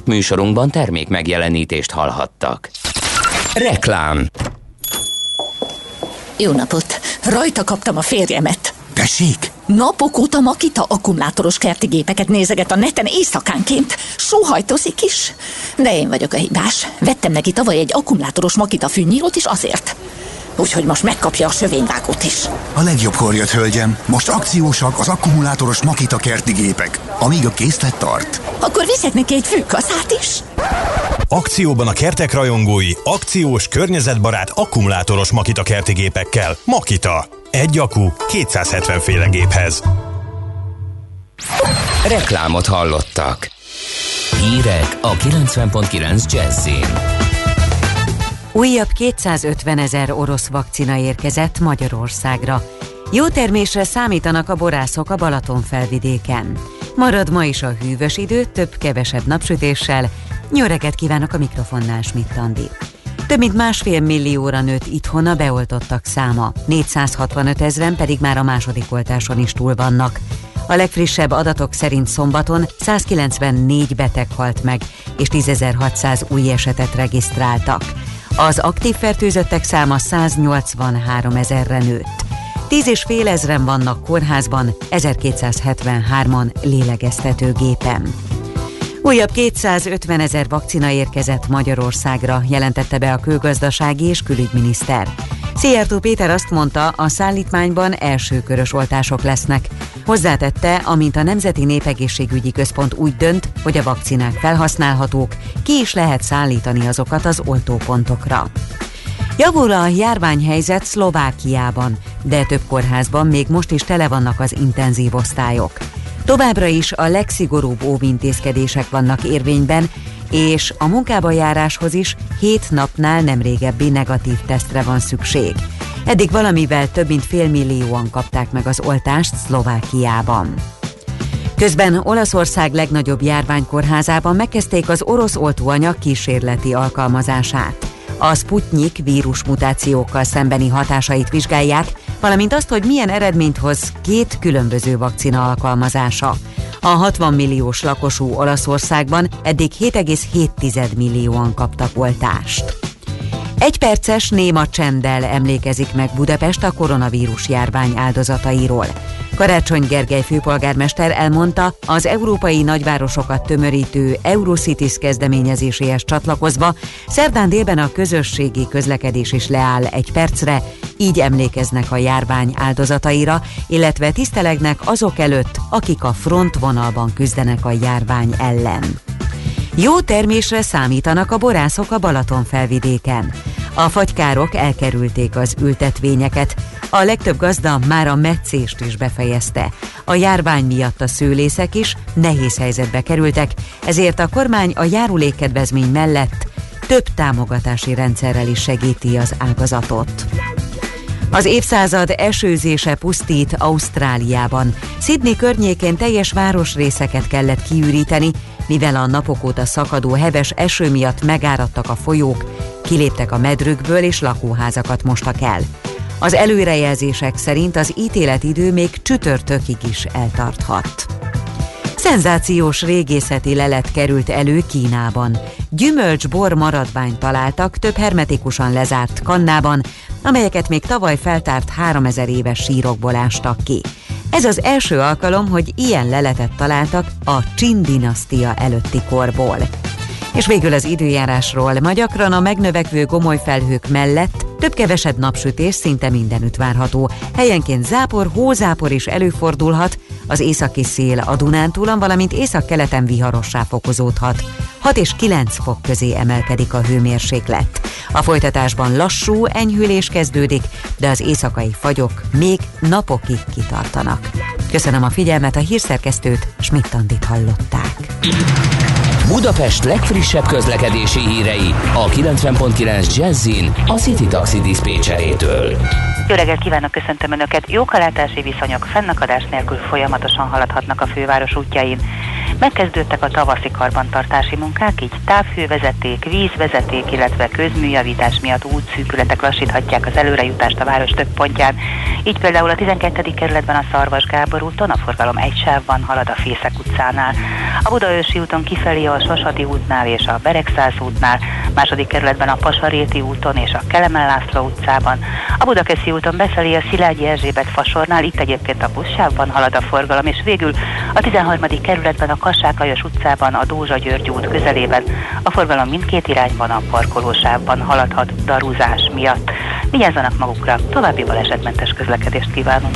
Műsorunkban termék megjelenítést hallhattak. Reklám. Jó napot! Rajta kaptam a férjemet. Tessék, Napok óta Makita akkumulátoros kerti gépeket nézeget a neten éjszakánként. Sóhajtozik is. De én vagyok a hibás. Vettem neki tavaly egy akkumulátoros Makita fűnyírót is azért. Úgyhogy most megkapja a sövényvágót is. A legjobbkor jött, hölgyem. Most akciósak az akkumulátoros Makita kerti gépek, amíg a készlet tart. Akkor viszek neki egy fűkaszát is. Akcióban a kertek rajongói, akciós, környezetbarát, akkumulátoros Makita kerti gépekkel. Makita. Egy akku 270 féle géphez. Reklámot hallottak. Hírek a 90.9 Jazzin. Újabb 250 ezer orosz vakcina érkezett Magyarországra. Jó termésre számítanak a borászok a Balaton felvidéken. Marad ma is a hűvös idő, több-kevesebb napsütéssel. Nyöreket kívánok a mikrofonnál, Schmidt Andi. Több mint másfél millióra nőtt itthon a beoltottak száma, 465 ezeren pedig már a második oltáson is túl vannak. A legfrissebb adatok szerint szombaton 194 beteg halt meg, és 10.600 új esetet regisztráltak. Az aktív fertőzöttek száma 183 ezerre nőtt. 10 és fél ezren vannak kórházban, 1273-an lélegeztetőgépen. Újabb 250 ezer vakcina érkezett Magyarországra, jelentette be a külgazdasági és külügyminiszter. Szijjártó Péter azt mondta, a szállítmányban elsőkörös oltások lesznek. Hozzátette, amint a Nemzeti Népegészségügyi Központ úgy dönt, hogy a vakcinák felhasználhatók, ki is lehet szállítani azokat az oltópontokra. Javul a járványhelyzet Szlovákiában, de több kórházban még most is tele vannak az intenzív osztályok. Továbbra is a legszigorúbb óvintézkedések vannak érvényben, és a munkába járáshoz is 7 napnál nem régebbi negatív tesztre van szükség. Eddig valamivel több mint fél millióan kapták meg az oltást Szlovákiában. Közben Olaszország legnagyobb járványkórházában megkezdték az orosz oltóanyag kísérleti alkalmazását. A Sputnik vírus mutációkkal szembeni hatásait vizsgálják, valamint azt, hogy milyen eredményt hoz két különböző vakcina alkalmazása. A 60 milliós lakosú Olaszországban eddig 7,7 millióan kaptak oltást. Egy perces néma csenddel emlékezik meg Budapest a koronavírus járvány áldozatairól. Karácsony Gergely főpolgármester elmondta, az európai nagyvárosokat tömörítő Eurocities kezdeményezéséhez csatlakozva szerdán délben a közösségi közlekedés is leáll egy percre, így emlékeznek a járvány áldozataira, illetve tisztelegnek azok előtt, akik a frontvonalban küzdenek a járvány ellen. Jó termésre számítanak a borászok a Balaton felvidéken. A fagykárok elkerülték az ültetvényeket, a legtöbb gazda már a meccést is befejezte. A járvány miatt a szőlészek is nehéz helyzetbe kerültek, ezért a kormány a járulékkedvezmény mellett több támogatási rendszerrel is segíti az ágazatot. Az évszázad esőzése pusztít Ausztráliában. Sydney környékén teljes városrészeket kellett kiüríteni, mivel a napok óta szakadó heves eső miatt megáradtak a folyók, kiléptek a medrükből és lakóházakat mostak el. Az előrejelzések szerint az ítéletidő még csütörtökig is eltarthat. Szenzációs régészeti lelet került elő Kínában. Gyümölcs-bor maradványt találtak több hermetikusan lezárt kannában, amelyeket még tavaly feltárt 3000 éves sírokból ástak ki. Ez az első alkalom, hogy ilyen leletet találtak a Csin dinasztia előtti korból. És végül az időjárásról. Ma gyakran a megnövekvő gomoly felhők mellett több-kevesebb napsütés szinte mindenütt várható. Helyenként zápor, hózápor is előfordulhat, az északi szél a Dunántúlon, valamint északkeleten viharossá fokozódhat. 6 és 9 fok közé emelkedik a hőmérséklet. A folytatásban lassú enyhülés kezdődik, de az éjszakai fagyok még napokig kitartanak. Köszönöm a figyelmet, a hírszerkesztőt, Schmidt-Tandit hallották. Budapest legfrissebb közlekedési hírei a 90.9 Jazzin a City Taxi Dispécsejétől. Jó reggelt kívánok, köszöntöm Önöket! Jókalátási viszonyok fennakadás nélkül folyamatosan haladhatnak a főváros útjain. Megkezdődtek a tavaszi karbantartási munkák, így távhővezeték, vízvezeték, illetve közműjavítás miatt útszűkületek lassíthatják az előrejutást a város több pontján. Így például a 12. kerületben a Szarvas Gábor úton a forgalom egy sávban halad a Fészek utcánál. A Budaörsi úton kifelé a Sasadi útnál és a Beregszáz útnál, második kerületben a Pasaréti úton és a Kelemen László utcában, a Budakeszi úton befelé a Szilágyi Erzsébet fasornál, itt egyébként a buszsávban halad a forgalom, és végül a 13. kerületben a Kassák Lajos utcában, a Dózsa György út közelében a forgalom mindkét irányban a parkolósávban haladhat darúzás miatt. Vigyázzanak magukra, további balesetmentes közlekedést kívánunk.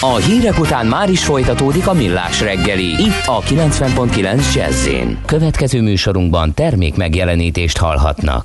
A hírek után már is folytatódik a millás reggeli, itt a 90.9 jazz Következő műsorunkban termék megjelenítést hallhatnak.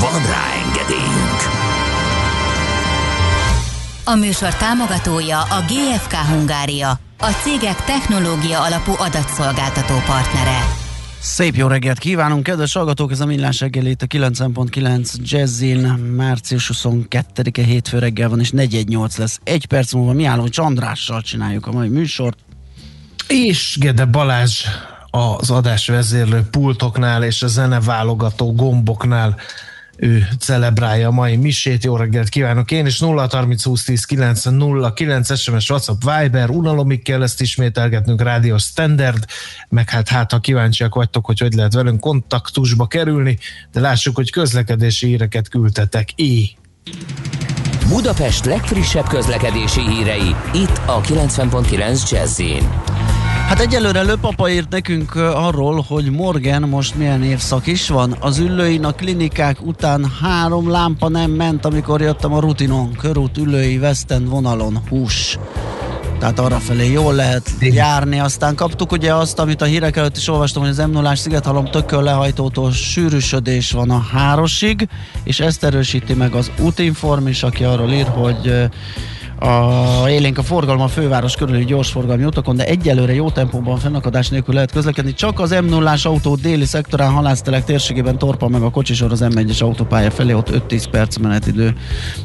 Van rá engedélyünk! A műsor támogatója a GFK Hungária, a cégek technológia alapú adatszolgáltató partnere. Szép jó reggelt kívánunk, kedves hallgatók! Ez a Millás reggel itt a 9.9 Jazzin, március 22-e hétfő reggel van, és 418 lesz. Egy perc múlva mi álló Csandrással csináljuk a mai műsort. És Gede Balázs az adás vezérlő pultoknál és a zeneválogató gomboknál ő celebrálja a mai misét. Jó reggelt kívánok én, és 0 30 20 10 9 0 9 SMS, WhatsApp, Viber, unalomig kell ezt ismételgetnünk, Rádió Standard, meg hát hát ha kíváncsiak vagytok, hogy hogy lehet velünk kontaktusba kerülni, de lássuk, hogy közlekedési híreket küldtetek. I. Budapest legfrissebb közlekedési hírei, itt a 90.9 jazz Hát egyelőre Löpapa írt nekünk arról, hogy Morgan most milyen évszak is van. Az üllőin a klinikák után három lámpa nem ment, amikor jöttem a rutinon. Körút, ülői, West vonalon, hús tehát arra felé jól lehet járni. Aztán kaptuk ugye azt, amit a hírek előtt is olvastam, hogy az m 0 Szigethalom tököl lehajtótól sűrűsödés van a hárosig, és ezt erősíti meg az útinform is, aki arról ír, hogy a élénk a forgalom a főváros körüli gyorsforgalmi utakon, de egyelőre jó tempóban fennakadás nélkül lehet közlekedni. Csak az m 0 autó déli szektorán halásztelek térségében torpa meg a kocsisor az M1-es autópálya felé, ott 5-10 perc menetidő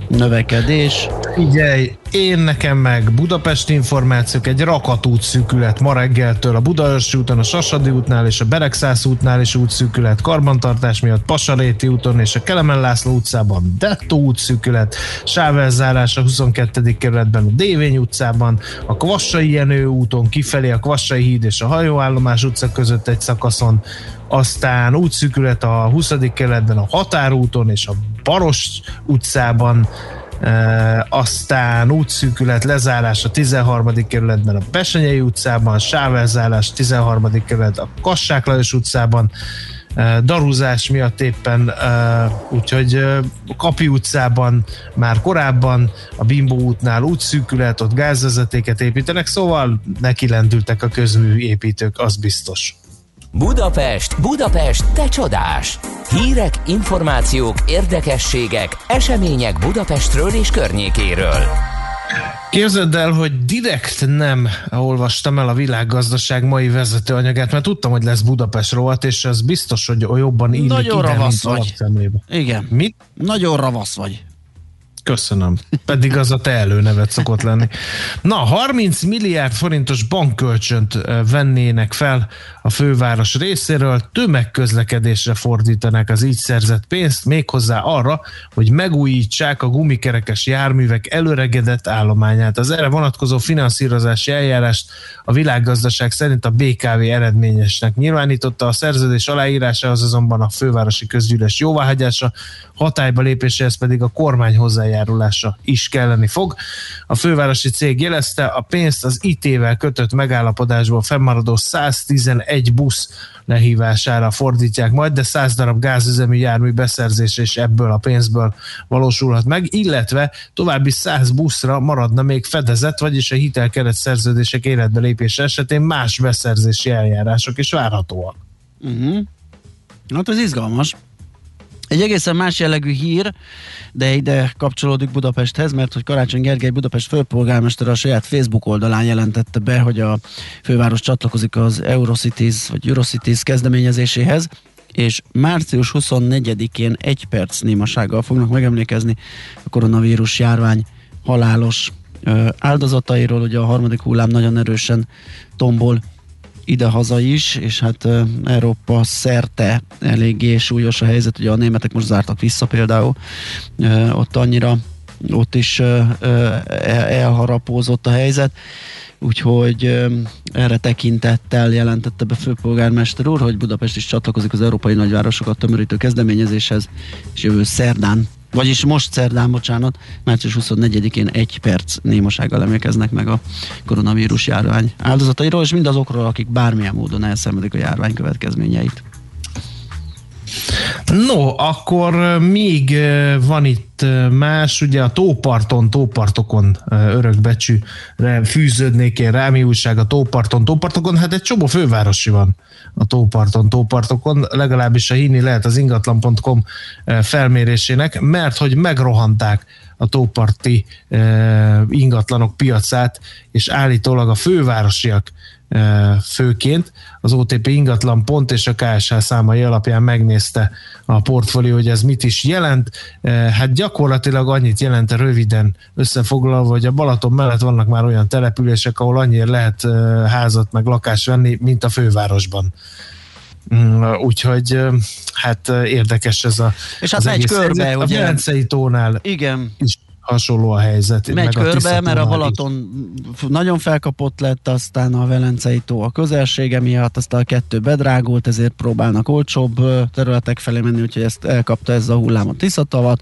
növekedés. Figyelj, én nekem meg Budapest információk, egy rakatút szűkület ma reggeltől a Budaörsi úton, a Sasadi útnál és a Beregszász útnál is útszűkület, karbantartás miatt Pasaréti úton és a Kelemen László utcában Dettó útszűkület, sávelzárás a 22. kerületben a Dévény utcában, a Kvassai Jenő úton kifelé a Kvassai híd és a Hajóállomás utca között egy szakaszon, aztán útszűkület a 20. kerületben a Határúton és a Baros utcában, E, aztán útszűkület lezárás a 13. kerületben a Besenyei utcában, sávelzárás 13. kerület a Kassák Lajos utcában, darúzás miatt éppen, úgyhogy a Kapi utcában már korábban, a Bimbo útnál útszűkület, ott gázvezetéket építenek, szóval neki lendültek a közműépítők, az biztos. Budapest, Budapest, te csodás! Hírek, információk, érdekességek, események Budapestről és környékéről. Képzeld el, hogy direkt nem olvastam el a világgazdaság mai vezetőanyagát, mert tudtam, hogy lesz Budapest rovat, és ez biztos, hogy jobban illik Nagyon ide, ravasz vagy. Igen. Mit? Nagyon ravasz vagy. Köszönöm. Pedig az a te előnevet szokott lenni. Na, 30 milliárd forintos bankkölcsönt vennének fel a főváros részéről, tömegközlekedésre fordítanak az így szerzett pénzt, méghozzá arra, hogy megújítsák a gumikerekes járművek előregedett állományát. Az erre vonatkozó finanszírozási eljárást a világgazdaság szerint a BKV eredményesnek nyilvánította. A szerződés aláírásához azonban a fővárosi közgyűlés jóváhagyása, hatályba lépéséhez pedig a kormány hozzájárulása is kelleni fog. A fővárosi cég jelezte, a pénzt az IT-vel kötött megállapodásból fennmaradó 111 busz lehívására fordítják majd, de 100 darab gázüzemű jármű beszerzése és ebből a pénzből valósulhat meg, illetve további 100 buszra maradna még fedezet, vagyis a hitelkeret szerződések életbe lépése esetén más beszerzési eljárások is várhatóak. Uh-huh. Hát ez izgalmas. Egy egészen más jellegű hír, de ide kapcsolódik Budapesthez, mert hogy Karácsony Gergely Budapest főpolgármester a saját Facebook oldalán jelentette be, hogy a főváros csatlakozik az Eurocities vagy Eurocities kezdeményezéséhez, és március 24-én egy perc némasággal fognak megemlékezni a koronavírus járvány halálos áldozatairól. Ugye a harmadik hullám nagyon erősen tombol idehaza is, és hát Európa szerte eléggé súlyos a helyzet, ugye a németek most zártak vissza például, ott annyira ott is uh, elharapózott a helyzet, úgyhogy erre tekintettel jelentette be főpolgármester úr, hogy Budapest is csatlakozik az európai nagyvárosokat tömörítő kezdeményezéshez, és jövő szerdán vagyis most szerdán, bocsánat, március 24-én egy perc némasággal emlékeznek meg a koronavírus járvány áldozatairól, és mindazokról, akik bármilyen módon elszenvedik a járvány következményeit. No, akkor még van itt más, ugye a tóparton, tópartokon örökbecsűre fűződnék én rá, újság a tóparton, tópartokon, hát egy csomó fővárosi van a tóparton, tópartokon, legalábbis a hinni lehet az ingatlan.com felmérésének, mert hogy megrohanták a tóparti ingatlanok piacát, és állítólag a fővárosiak főként. Az OTP ingatlan pont és a KSH számai alapján megnézte a portfólió, hogy ez mit is jelent. Hát gyakorlatilag annyit jelent röviden összefoglalva, hogy a Balaton mellett vannak már olyan települések, ahol annyira lehet házat meg lakást venni, mint a fővárosban. Mm, úgyhogy hát érdekes ez a És hát egy körbe, helyzet. ugye? A Velencei tónál Igen. is hasonló a helyzet. Megy meg körbe, a mert a Balaton nagyon felkapott lett, aztán a Velencei tó a közelsége miatt, aztán a kettő bedrágult, ezért próbálnak olcsóbb területek felé menni, úgyhogy ezt elkapta ez a hullám a Tiszatavat,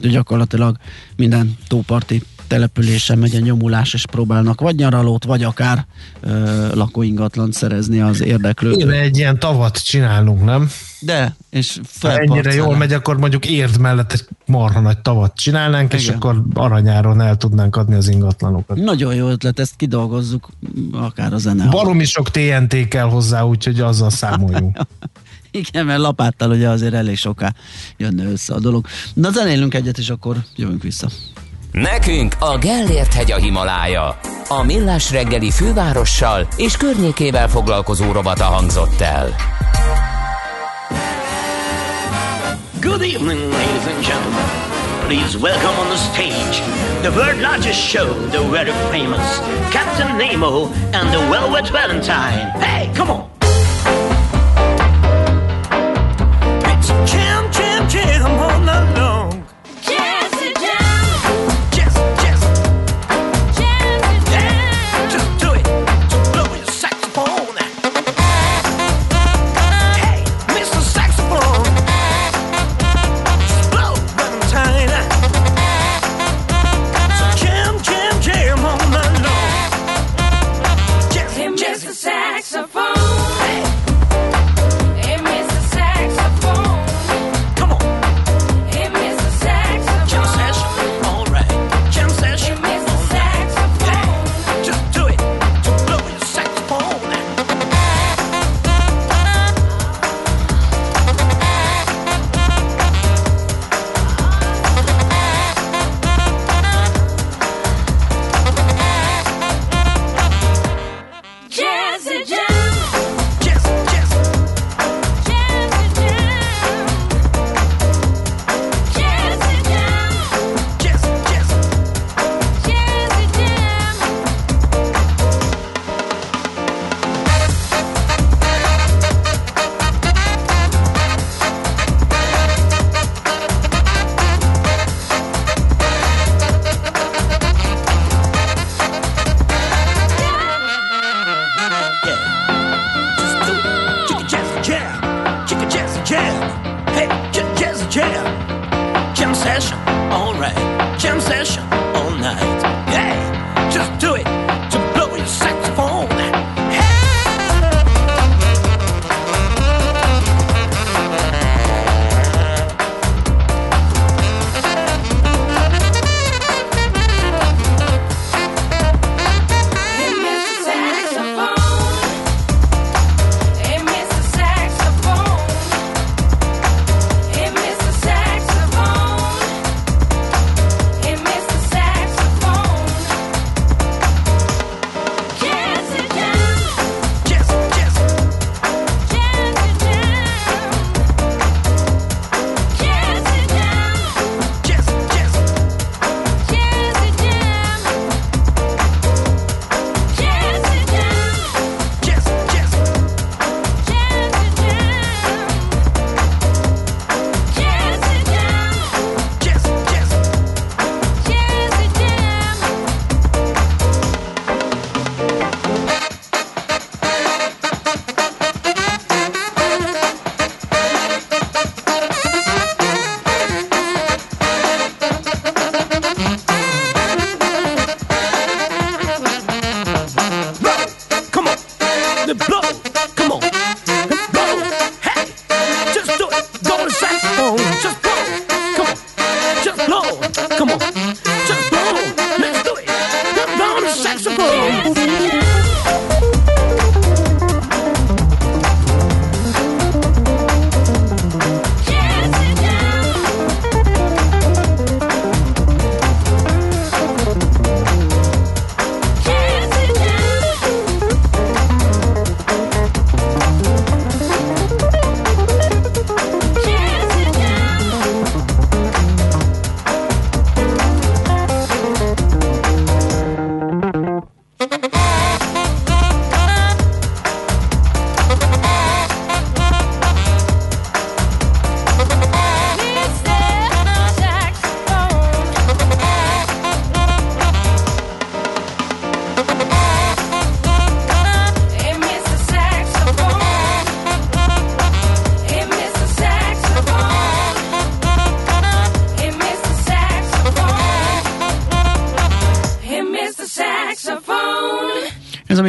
de gyakorlatilag minden tóparti településen megy a nyomulás, és próbálnak vagy nyaralót, vagy akár ö, lakóingatlant szerezni az érdeklődők. Én egy ilyen tavat csinálunk, nem? De, és Ha ennyire jól megy, akkor mondjuk érd mellett egy marha nagy tavat csinálnánk, Igen. és akkor aranyáron el tudnánk adni az ingatlanokat. Nagyon jó ötlet, ezt kidolgozzuk, akár a zene. Baromi sok TNT kell hozzá, úgyhogy azzal számoljunk. Igen, mert lapáttal ugye azért elég soká jönne össze a dolog. Na zenélünk egyet, és akkor jövünk vissza. Nekünk a Gellért hegy a Himalája. A Millás reggeli fővárossal és környékével foglalkozó robata hangzott el. Good evening, ladies and gentlemen. Please welcome on the stage the world largest show, the very famous Captain Nemo and the Velvet Valentine. Hey, come on!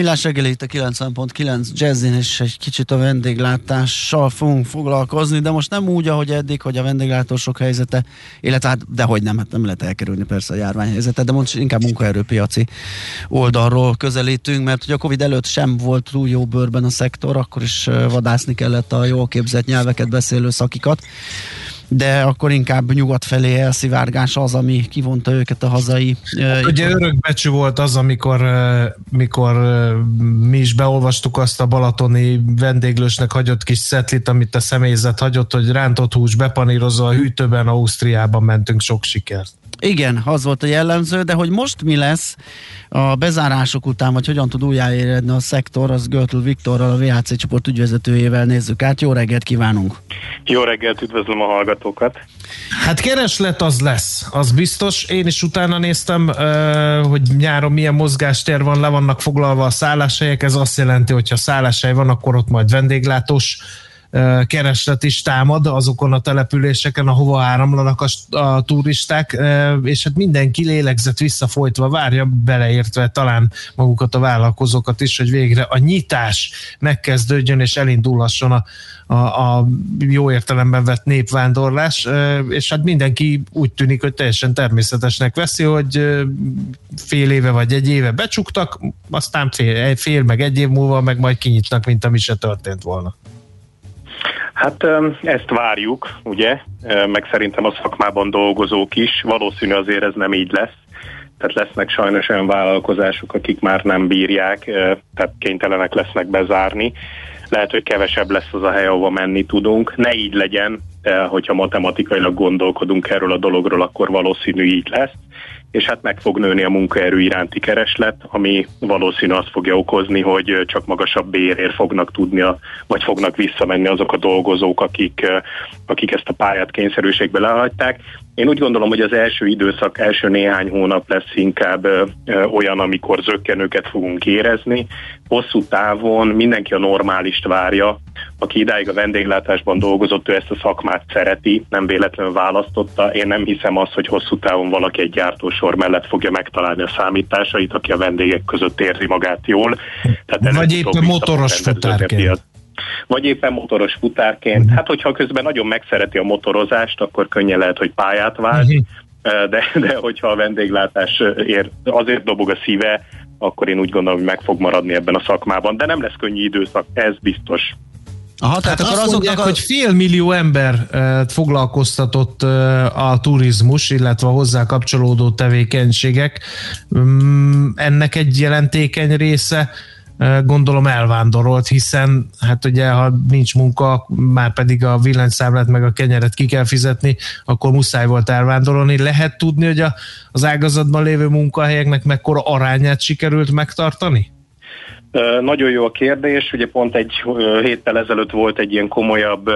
Millás reggeli itt a 90.9 Jazzin, és egy kicsit a vendéglátással fogunk foglalkozni, de most nem úgy, ahogy eddig, hogy a vendéglátósok helyzete, illetve hát dehogy nem, hát nem lehet elkerülni persze a járványhelyzetet, de most inkább munkaerőpiaci oldalról közelítünk, mert hogy a Covid előtt sem volt túl jó bőrben a szektor, akkor is vadászni kellett a jól képzett nyelveket beszélő szakikat de akkor inkább nyugat felé elszivárgás az, ami kivonta őket a hazai ö, Ugye örökbecsű volt az, amikor, mikor mi is beolvastuk azt a balatoni vendéglősnek hagyott kis szetlit, amit a személyzet hagyott, hogy rántott hús bepanírozva a hűtőben Ausztriában mentünk sok sikert. Igen, az volt a jellemző, de hogy most mi lesz a bezárások után, vagy hogyan tud újjáéredni a szektor, az Görtl Viktorral, a VHC csoport ügyvezetőjével nézzük át. Jó reggelt kívánunk! Jó reggelt, üdvözlöm a hallgatókat. Hát kereslet az lesz, az biztos. Én is utána néztem, hogy nyáron milyen mozgástér van, le vannak foglalva a szálláshelyek. Ez azt jelenti, hogy ha szálláshely van, akkor ott majd vendéglátós kereslet is támad azokon a településeken, ahova áramlanak a, a turisták, és hát mindenki lélegzett visszafolytva várja, beleértve talán magukat a vállalkozókat is, hogy végre a nyitás megkezdődjön és elindulhasson a, a, a jó értelemben vett népvándorlás, és hát mindenki úgy tűnik, hogy teljesen természetesnek veszi, hogy fél éve vagy egy éve becsuktak, aztán fél, fél meg egy év múlva meg majd kinyitnak, mint ami se történt volna. Hát ezt várjuk, ugye, meg szerintem a szakmában dolgozók is. Valószínű azért ez nem így lesz. Tehát lesznek sajnos olyan vállalkozások, akik már nem bírják, ö, tehát kénytelenek lesznek bezárni. Lehet, hogy kevesebb lesz az a hely, ahova menni tudunk. Ne így legyen, de hogyha matematikailag gondolkodunk erről a dologról, akkor valószínű így lesz és hát meg fog nőni a munkaerő iránti kereslet, ami valószínű azt fogja okozni, hogy csak magasabb bérért fognak tudni, a, vagy fognak visszamenni azok a dolgozók, akik, ö, akik ezt a pályát kényszerűségbe lehagyták. Én úgy gondolom, hogy az első időszak, első néhány hónap lesz inkább ö, ö, olyan, amikor zöggenőket fogunk érezni. Hosszú távon mindenki a normálist várja, aki idáig a vendéglátásban dolgozott, ő ezt a szakmát szereti, nem véletlenül választotta. Én nem hiszem azt, hogy hosszú távon valaki egy gyártósor mellett fogja megtalálni a számításait, aki a vendégek között érzi magát jól. Tehát Vagy éppen vissza motoros a futárként. Vagy éppen motoros futárként. Hát, hogyha közben nagyon megszereti a motorozást, akkor könnyen lehet, hogy pályát vált, de, de hogyha a vendéglátás ér, azért dobog a szíve, akkor én úgy gondolom, hogy meg fog maradni ebben a szakmában. De nem lesz könnyű időszak, ez biztos. Aha, Hát tehát azt akkor mondják, azoknak a... hogy fél millió ember eh, foglalkoztatott eh, a turizmus, illetve a hozzá kapcsolódó tevékenységek. Mm, Ennek egy jelentékeny része eh, gondolom elvándorolt, hiszen hát ugye ha nincs munka, már pedig a villanyszámlát meg a kenyeret ki kell fizetni, akkor muszáj volt elvándorolni. Lehet tudni, hogy a, az ágazatban lévő munkahelyeknek mekkora arányát sikerült megtartani? Nagyon jó a kérdés, ugye pont egy héttel ezelőtt volt egy ilyen komolyabb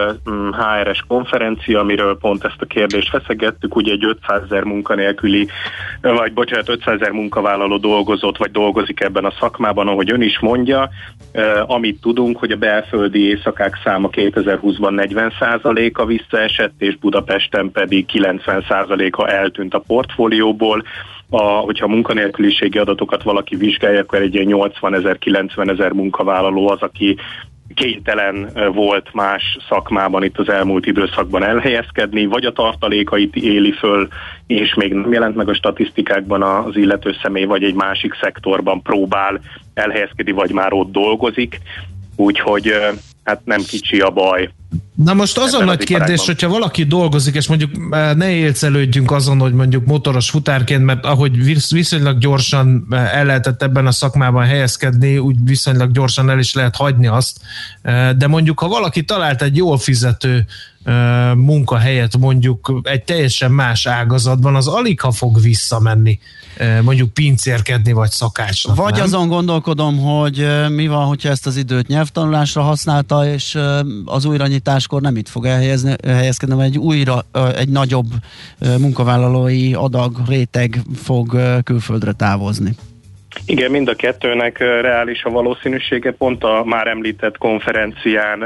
HRS konferencia, amiről pont ezt a kérdést feszegettük, ugye egy 500 ezer munkanélküli, vagy bocsánat, 500 ezer munkavállaló dolgozott, vagy dolgozik ebben a szakmában, ahogy ön is mondja, amit tudunk, hogy a belföldi éjszakák száma 2020-ban 40 a visszaesett, és Budapesten pedig 90 a eltűnt a portfólióból, a, hogyha a munkanélküliségi adatokat valaki vizsgálja, akkor egy ilyen 80 ezer, 90 ezer munkavállaló az, aki kénytelen volt más szakmában itt az elmúlt időszakban elhelyezkedni, vagy a tartalékait éli föl, és még nem jelent meg a statisztikákban az illető személy, vagy egy másik szektorban próbál elhelyezkedni, vagy már ott dolgozik. Úgyhogy hát nem kicsi a baj. Na most az a nagy kérdés, iparágban. hogyha valaki dolgozik, és mondjuk eh, ne élcelődjünk azon, hogy mondjuk motoros futárként, mert ahogy visz- viszonylag gyorsan eh, el lehetett ebben a szakmában helyezkedni, úgy viszonylag gyorsan el is lehet hagyni azt, Eh, de mondjuk ha valaki talált egy jól fizető munkahelyet mondjuk egy teljesen más ágazatban, az alig ha fog visszamenni mondjuk pincérkedni vagy szakácsnak. Vagy nem? azon gondolkodom, hogy mi van, hogyha ezt az időt nyelvtanulásra használta, és az újranyitáskor nem itt fog elhelyezni, helyezkedni, hanem egy újra, egy nagyobb munkavállalói adag, réteg fog külföldre távozni. Igen, mind a kettőnek reális a valószínűsége. Pont a már említett konferencián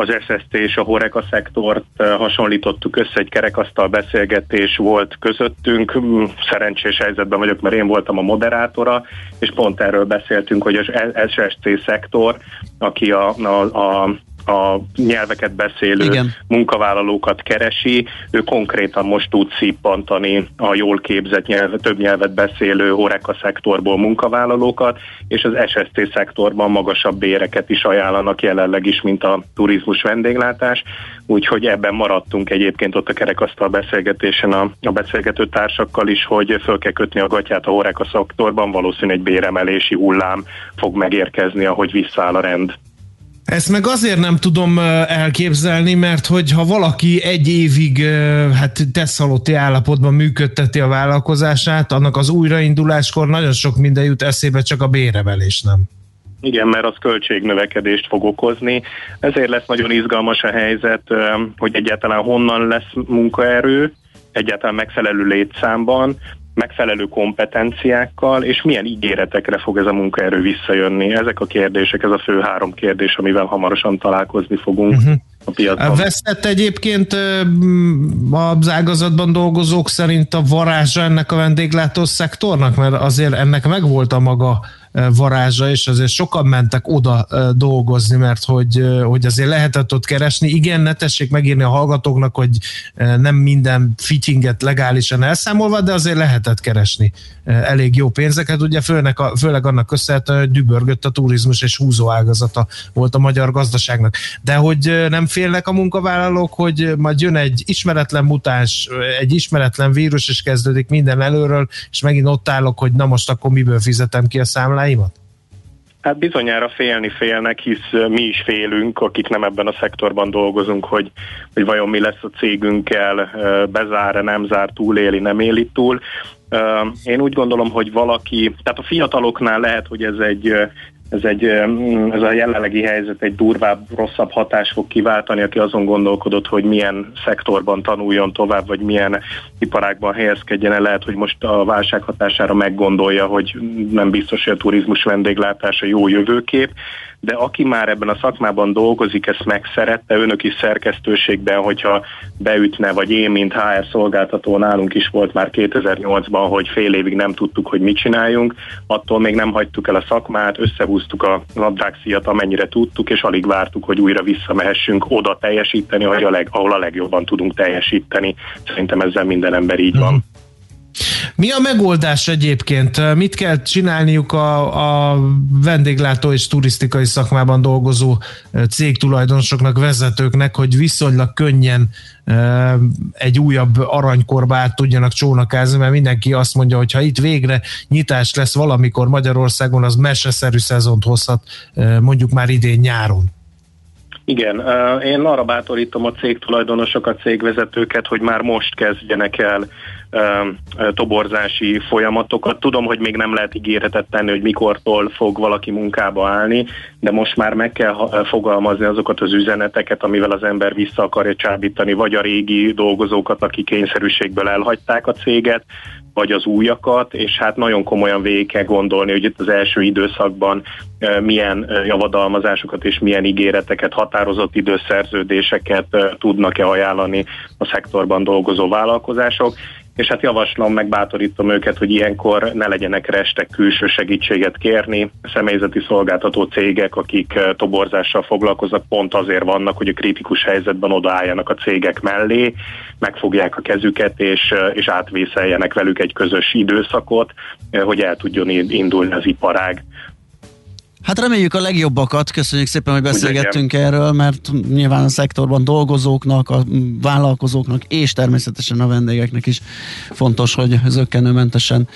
az SST és a Horeca szektort eh, hasonlítottuk össze, egy kerekasztal beszélgetés volt közöttünk. Mm, Szerencsés helyzetben vagyok, mert én voltam a moderátora, és pont erről beszéltünk, hogy az SST szektor, aki a, a, a a nyelveket beszélő Igen. munkavállalókat keresi, ő konkrétan most tud szippantani a jól képzett nyelv, több nyelvet beszélő Horeca szektorból munkavállalókat, és az SST szektorban magasabb béreket is ajánlanak jelenleg is, mint a turizmus vendéglátás, úgyhogy ebben maradtunk egyébként ott a kerekasztal beszélgetésen a, a beszélgető társakkal is, hogy föl kell kötni a gatyát a Horeca szektorban, valószínű egy béremelési hullám fog megérkezni, ahogy visszaáll a rend. Ezt meg azért nem tudom elképzelni, mert hogy ha valaki egy évig hát teszalotti állapotban működteti a vállalkozását, annak az újrainduláskor nagyon sok minden jut eszébe, csak a béremelés nem. Igen, mert az költségnövekedést fog okozni. Ezért lesz nagyon izgalmas a helyzet, hogy egyáltalán honnan lesz munkaerő, egyáltalán megfelelő létszámban, megfelelő kompetenciákkal, és milyen ígéretekre fog ez a munkaerő visszajönni. Ezek a kérdések, ez a fő három kérdés, amivel hamarosan találkozni fogunk uh-huh. a piacon. Veszett egyébként az ágazatban dolgozók szerint a varázsa ennek a vendéglátó szektornak, mert azért ennek megvolt a maga varázsa, és azért sokan mentek oda dolgozni, mert hogy, hogy azért lehetett ott keresni. Igen, ne tessék megírni a hallgatóknak, hogy nem minden fittinget legálisan elszámolva, de azért lehetett keresni elég jó pénzeket. Ugye főleg, a, főleg annak köszönhetően, hogy dübörgött a turizmus és húzó ágazata volt a magyar gazdaságnak. De hogy nem félnek a munkavállalók, hogy majd jön egy ismeretlen mutáns, egy ismeretlen vírus, és kezdődik minden előről, és megint ott állok, hogy na most akkor miből fizetem ki a számláimat? Hát bizonyára félni félnek, hisz mi is félünk, akik nem ebben a szektorban dolgozunk, hogy, hogy vajon mi lesz a cégünkkel, bezár-e, nem zár, túléli, nem éli túl. Én úgy gondolom, hogy valaki, tehát a fiataloknál lehet, hogy ez egy ez, egy, ez a jelenlegi helyzet egy durvább, rosszabb hatás fog kiváltani, aki azon gondolkodott, hogy milyen szektorban tanuljon tovább, vagy milyen iparágban helyezkedjen el. Lehet, hogy most a válság hatására meggondolja, hogy nem biztos, hogy a turizmus vendéglátás a jó jövőkép, de aki már ebben a szakmában dolgozik, ezt megszerette, önök is szerkesztőségben, hogyha beütne, vagy én, mint HR szolgáltató nálunk is volt már 2008-ban, hogy fél évig nem tudtuk, hogy mit csináljunk, attól még nem hagytuk el a szakmát, összehúztuk a labdákszíjat, amennyire tudtuk, és alig vártuk, hogy újra visszamehessünk oda teljesíteni, hogy a leg, ahol a legjobban tudunk teljesíteni. Szerintem ezzel minden ember így van. Mi a megoldás egyébként? Mit kell csinálniuk a, a vendéglátó és turisztikai szakmában dolgozó cégtulajdonosoknak, vezetőknek, hogy viszonylag könnyen egy újabb aranykorba át tudjanak csónakázni, mert mindenki azt mondja, hogy ha itt végre nyitás lesz valamikor Magyarországon, az meseszerű szezont hozhat mondjuk már idén nyáron. Igen, én arra bátorítom a cégtulajdonosokat, cégvezetőket, hogy már most kezdjenek el toborzási folyamatokat. Tudom, hogy még nem lehet ígéretet tenni, hogy mikortól fog valaki munkába állni, de most már meg kell fogalmazni azokat az üzeneteket, amivel az ember vissza akarja csábítani, vagy a régi dolgozókat, akik kényszerűségből elhagyták a céget, vagy az újakat, és hát nagyon komolyan végig kell gondolni, hogy itt az első időszakban milyen javadalmazásokat és milyen ígéreteket, határozott időszerződéseket tudnak-e ajánlani a szektorban dolgozó vállalkozások, és hát javaslom, meg bátorítom őket, hogy ilyenkor ne legyenek restek külső segítséget kérni. Személyzeti szolgáltató cégek, akik eh, toborzással foglalkoznak, pont azért vannak, hogy a kritikus helyzetben odaálljanak a cégek mellé, megfogják a kezüket, és, eh, és átvészeljenek velük egy közös időszakot, eh, hogy el tudjon indulni az iparág. Hát reméljük a legjobbakat, köszönjük szépen, hogy beszélgettünk erről, mert nyilván a szektorban dolgozóknak, a vállalkozóknak és természetesen a vendégeknek is fontos, hogy zöggenőmentesen,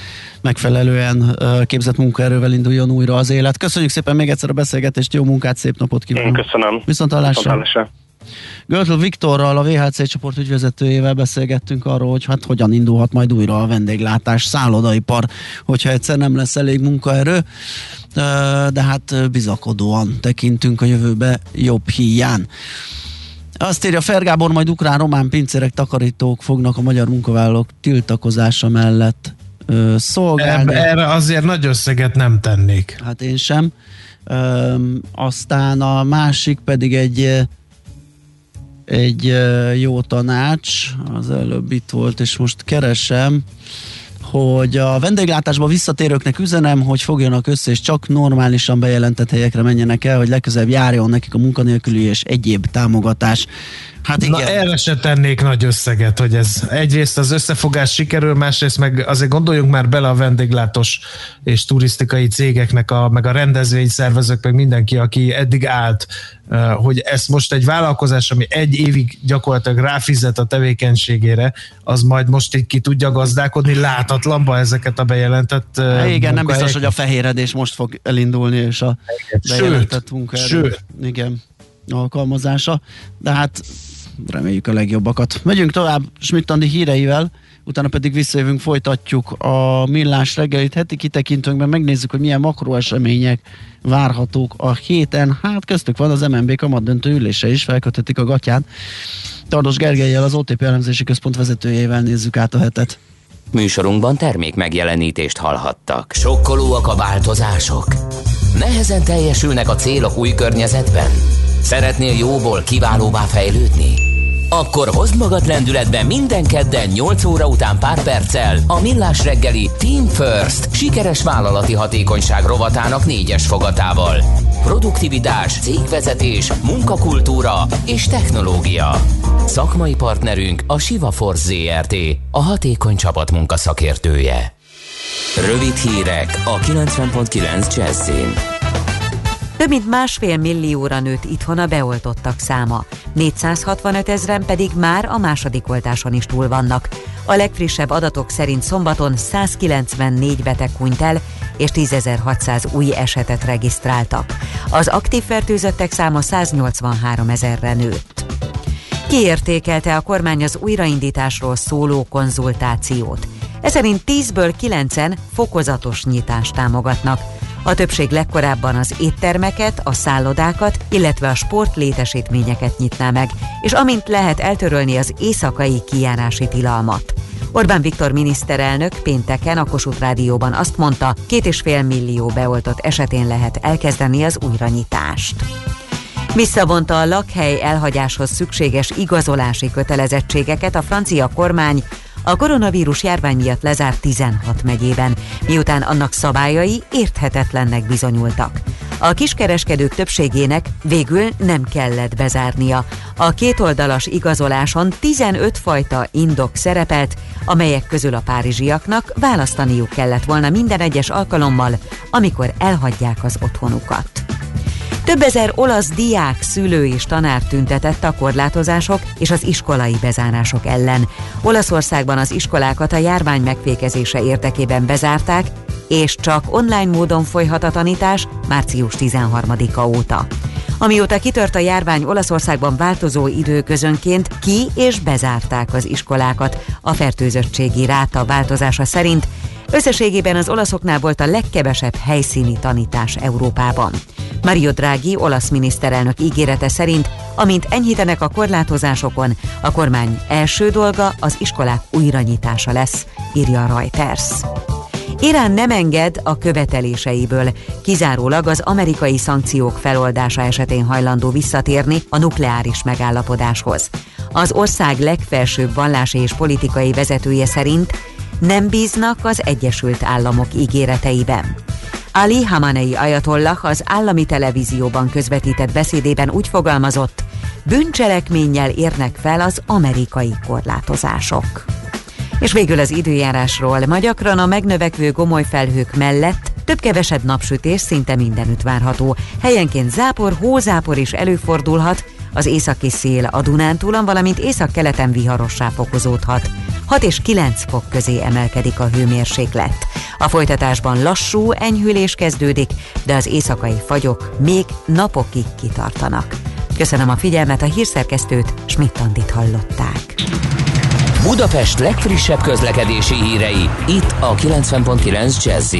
megfelelően képzett munkaerővel induljon újra az élet. Köszönjük szépen még egyszer a beszélgetést, jó munkát, szép napot Én kívánok! köszönöm. Viszont hallásra. Viszont hallásra. Görtl Viktorral, a VHC csoport ügyvezetőjével beszélgettünk arról, hogy hát hogyan indulhat majd újra a vendéglátás, szállodaipar, hogyha egyszer nem lesz elég munkaerő, Ö, de hát bizakodóan tekintünk a jövőbe jobb híján. Azt írja Fergábor, majd ukrán-román pincérek, takarítók fognak a magyar munkavállalók tiltakozása mellett ö, szolgálni. Erre, erre azért nagy összeget nem tennék. Hát én sem. Öm, aztán a másik pedig egy ö, egy jó tanács, az előbb itt volt, és most keresem, hogy a vendéglátásba visszatérőknek üzenem, hogy fogjanak össze, és csak normálisan bejelentett helyekre menjenek el, hogy legközelebb járjon nekik a munkanélküli és egyéb támogatás. Hát igen. Na erre se tennék nagy összeget, hogy ez egyrészt az összefogás sikerül, másrészt meg azért gondoljunk már bele a vendéglátós és turisztikai cégeknek, a, meg a rendezvényszervezők, meg mindenki, aki eddig állt, hogy ez most egy vállalkozás, ami egy évig gyakorlatilag ráfizet a tevékenységére, az majd most így ki tudja gazdálkodni láthatlanba ezeket a bejelentett Hát igen, nem biztos, hogy a fehéredés most fog elindulni, és a Sőt, bejelentett munkaerő. sőt. Igen, alkalmazása. De hát reméljük a legjobbakat. Megyünk tovább Schmidt Andi híreivel, utána pedig visszajövünk, folytatjuk a millás reggelit heti kitekintőnkben, megnézzük, hogy milyen makroesemények várhatók a héten. Hát köztük van az MNB kamatdöntő ülése is, felkötetik a gatyán. Tardos Gergelyel, az OTP elemzési központ vezetőjével nézzük át a hetet. Műsorunkban termék megjelenítést hallhattak. Sokkolóak a változások? Nehezen teljesülnek a célok új környezetben? Szeretnél jóból kiválóvá fejlődni? Akkor hozd magad lendületbe minden kedden 8 óra után pár perccel a Millás reggeli Team First sikeres vállalati hatékonyság rovatának négyes fogatával. Produktivitás, cégvezetés, munkakultúra és technológia. Szakmai partnerünk a Siva Force ZRT, a hatékony csapatmunka szakértője. Rövid hírek a 90.9 Jazzin. Több mint másfél millióra nőtt itthon a beoltottak száma, 465 ezren pedig már a második oltáson is túl vannak. A legfrissebb adatok szerint szombaton 194 beteg hunyt el, és 10.600 új esetet regisztráltak. Az aktív fertőzöttek száma 183 ezerre nőtt. Kiértékelte a kormány az újraindításról szóló konzultációt. Eszerint 10-ből 9-en fokozatos nyitást támogatnak. A többség legkorábban az éttermeket, a szállodákat, illetve a sportlétesítményeket nyitná meg, és amint lehet eltörölni az éjszakai kijárási tilalmat. Orbán Viktor miniszterelnök pénteken a Kossuth Rádióban azt mondta, két és fél millió beoltott esetén lehet elkezdeni az újranyitást. Visszavonta a lakhely elhagyáshoz szükséges igazolási kötelezettségeket a francia kormány a koronavírus járvány miatt lezárt 16 megyében, miután annak szabályai érthetetlennek bizonyultak. A kiskereskedők többségének végül nem kellett bezárnia. A kétoldalas igazoláson 15 fajta indok szerepelt, amelyek közül a párizsiaknak választaniuk kellett volna minden egyes alkalommal, amikor elhagyják az otthonukat. Több ezer olasz diák, szülő és tanár tüntetett a korlátozások és az iskolai bezárások ellen. Olaszországban az iskolákat a járvány megfékezése érdekében bezárták, és csak online módon folyhat a tanítás március 13-a óta. Amióta kitört a járvány Olaszországban változó időközönként ki és bezárták az iskolákat. A fertőzöttségi ráta változása szerint összességében az olaszoknál volt a legkevesebb helyszíni tanítás Európában. Mario Draghi, olasz miniszterelnök ígérete szerint, amint enyhítenek a korlátozásokon, a kormány első dolga az iskolák újranyitása lesz, írja a Reuters. Irán nem enged a követeléseiből, kizárólag az amerikai szankciók feloldása esetén hajlandó visszatérni a nukleáris megállapodáshoz. Az ország legfelsőbb vallási és politikai vezetője szerint nem bíznak az Egyesült Államok ígéreteiben. Ali Hamanei ajatollah az állami televízióban közvetített beszédében úgy fogalmazott, bűncselekménnyel érnek fel az amerikai korlátozások. És végül az időjárásról. Ma gyakran a megnövekvő gomoly felhők mellett több-kevesebb napsütés szinte mindenütt várható. Helyenként zápor, hózápor is előfordulhat, az északi szél a Dunántúlon, valamint észak-keleten viharossá fokozódhat. 6 és 9 fok közé emelkedik a hőmérséklet. A folytatásban lassú enyhülés kezdődik, de az éjszakai fagyok még napokig kitartanak. Köszönöm a figyelmet, a hírszerkesztőt Schmidt-Andit hallották. Budapest legfrissebb közlekedési hírei, itt a 90.9 jazz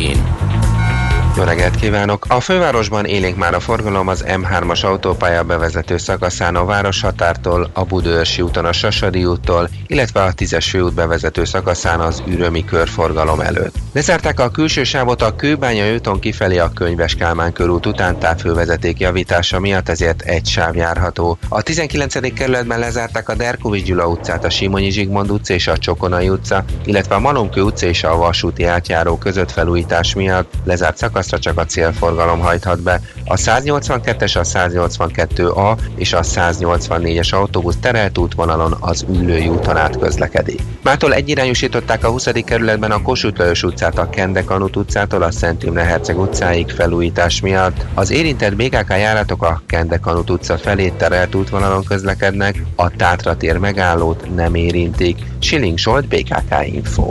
Jó reggelt kívánok! A fővárosban élénk már a forgalom az M3-as autópálya bevezető szakaszán a Városhatártól, a Budőrsi úton a Sasadi úttól, illetve a 10-es főút bevezető szakaszán az Ürömi körforgalom előtt. Lezárták a külső sávot a Kőbánya úton kifelé a Könyves Kálmán körút után távfővezeték javítása miatt, ezért egy sáv járható. A 19. kerületben lezárták a Derkovics Gyula utcát, a Simonyi Zsigmond utca és a Csokonai utca, illetve a Malomkő utca és a vasúti átjáró között felújítás miatt lezárt szakaszra csak a célforgalom hajthat be. A 182-es, a 182A és a 184-es autóbusz terelt útvonalon az Üllői úton át közlekedik. Mától egyirányosították a 20. kerületben a Kossuth Lajos utcát a Kendekanut utcától a Szent Imre Herceg utcáig felújítás miatt. Az érintett BKK járatok a Kendekanut utca felé terelt útvonalon közlekednek, a Tátra tér megállót nem érintik. Schilling Zsolt, BKK Info.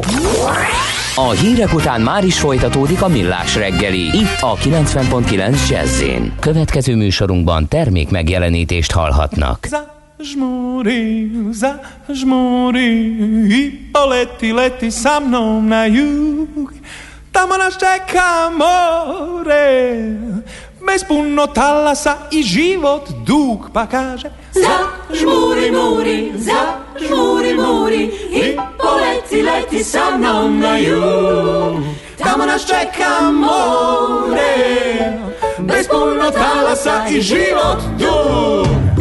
A hírek után már is folytatódik a millás reggeli, itt a 90.9 jazz Következő műsorunkban termék megjelenítést hallhatnak. Zažmuri, zažmuri i poleti, leti sa mnom na jug. Tamo nas čeka more, bez puno talasa i život dug, pa kaže Zažmuri, muri, zažmuri, muri I sa mnom na jug. Tamo nas čeka more Bez puno talasa i život dug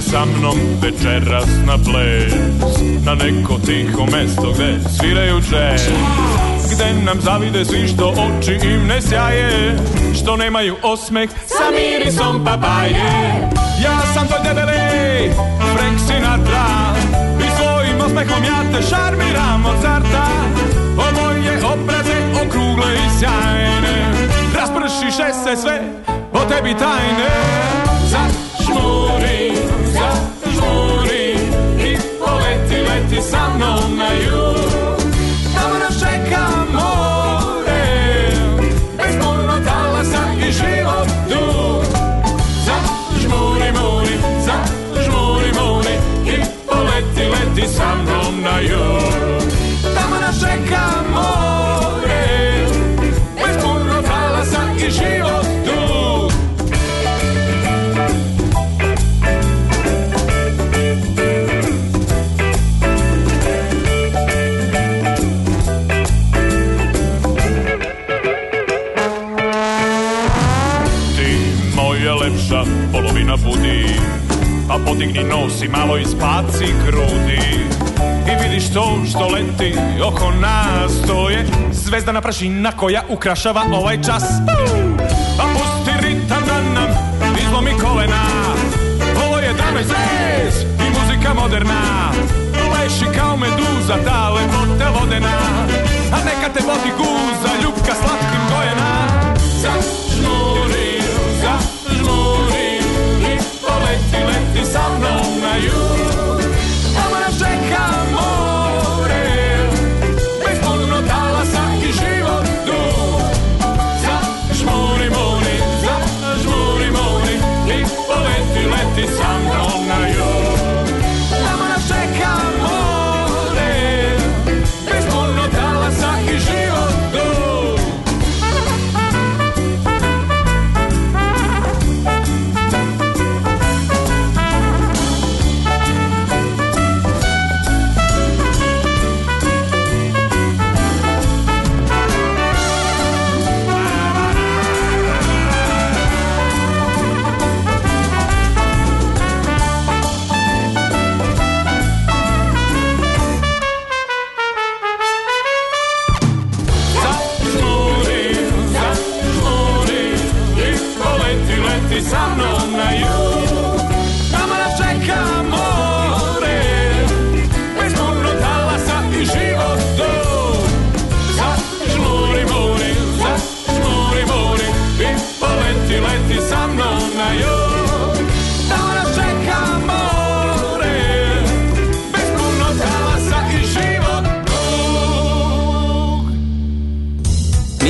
Te sa mnom večeras na ples. Na neko tiho mesto gde sviraju jazz Gde nam zavide svi što oči im ne sjaje Što nemaju osmeh sa mirisom papaje. Ja sam tvoj debeli Frank Sinatra I svojim osmehom ja te šarmiram od zarta O moje obraze okrugle i sjajne Raspršiše se sve o tebi tajne. Zažmuri, sa mnom na jug. Tamo nas čeka more Bez puno talasa i život dug. Zažmuri, muri, zažmuri, muri I poleti, leti sa mnom na jug Pa podigni nos i malo ispaci grudi. I vidiš to što leti oko nas To je zvezdana prašina koja ukrašava ovaj čas. Pa pusti ritam da nam izlomi kolena. Ovo je dame zez i muzika moderna. Leši kao meduza, ta lepota vodena. A neka te vodi guza, ljubka slatkim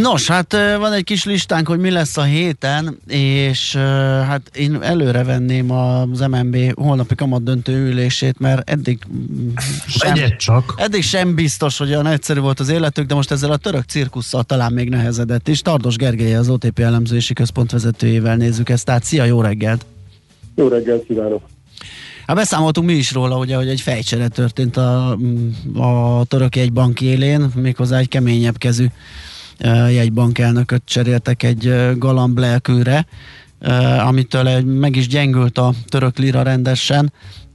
Nos, hát van egy kis listánk, hogy mi lesz a héten, és hát én előre venném az MNB holnapi kamat döntő ülését, mert eddig sem, Egyet csak. eddig sem biztos, hogy olyan egyszerű volt az életük, de most ezzel a török cirkusszal talán még nehezedett is. Tardos Gergely az OTP elemzési központ vezetőjével nézzük ezt, tehát szia, jó reggelt! Jó reggelt kívánok! Hát beszámoltunk mi is róla, ugye, hogy egy fejcsere történt a, a török jegybank élén, méghozzá egy keményebb kezű ö, jegybankelnököt cseréltek egy galamb lelkűre, amitől meg is gyengült a török lira rendesen.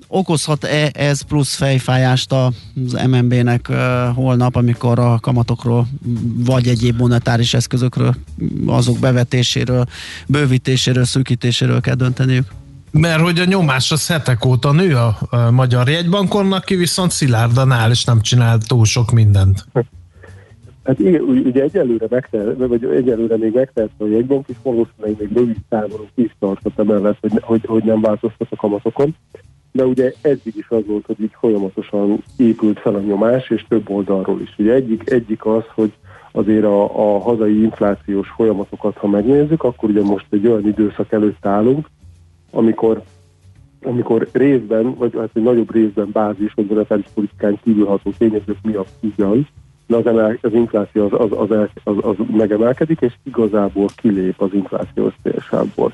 Okozhat-e ez plusz fejfájást az MNB-nek holnap, amikor a kamatokról vagy egyéb monetáris eszközökről, azok bevetéséről, bővítéséről, szűkítéséről kell dönteniük? Mert hogy a nyomás az hetek óta nő a magyar jegybankon, aki viszont szilárdan áll, és nem csinál túl sok mindent. Hát igen, ugy- ugye egyelőre, megtehet, vagy egyelőre még megtehetne a jegybank, és valószínűleg még rövid távon is tartott emellett, hogy, hogy, hogy nem változtat a kamatokon. De ugye eddig is az volt, hogy így folyamatosan épült fel a nyomás, és több oldalról is. Ugye egyik, egyik az, hogy azért a, a hazai inflációs folyamatokat, ha megnézzük, akkor ugye most egy olyan időszak előtt állunk, amikor amikor részben, vagy hát egy nagyobb részben bázis, vagy monetáris politikán kívülható tényezők miatt ugyan, de az, emel, az infláció az, az, az, az, az megemelkedik, és igazából kilép az inflációs célsávból.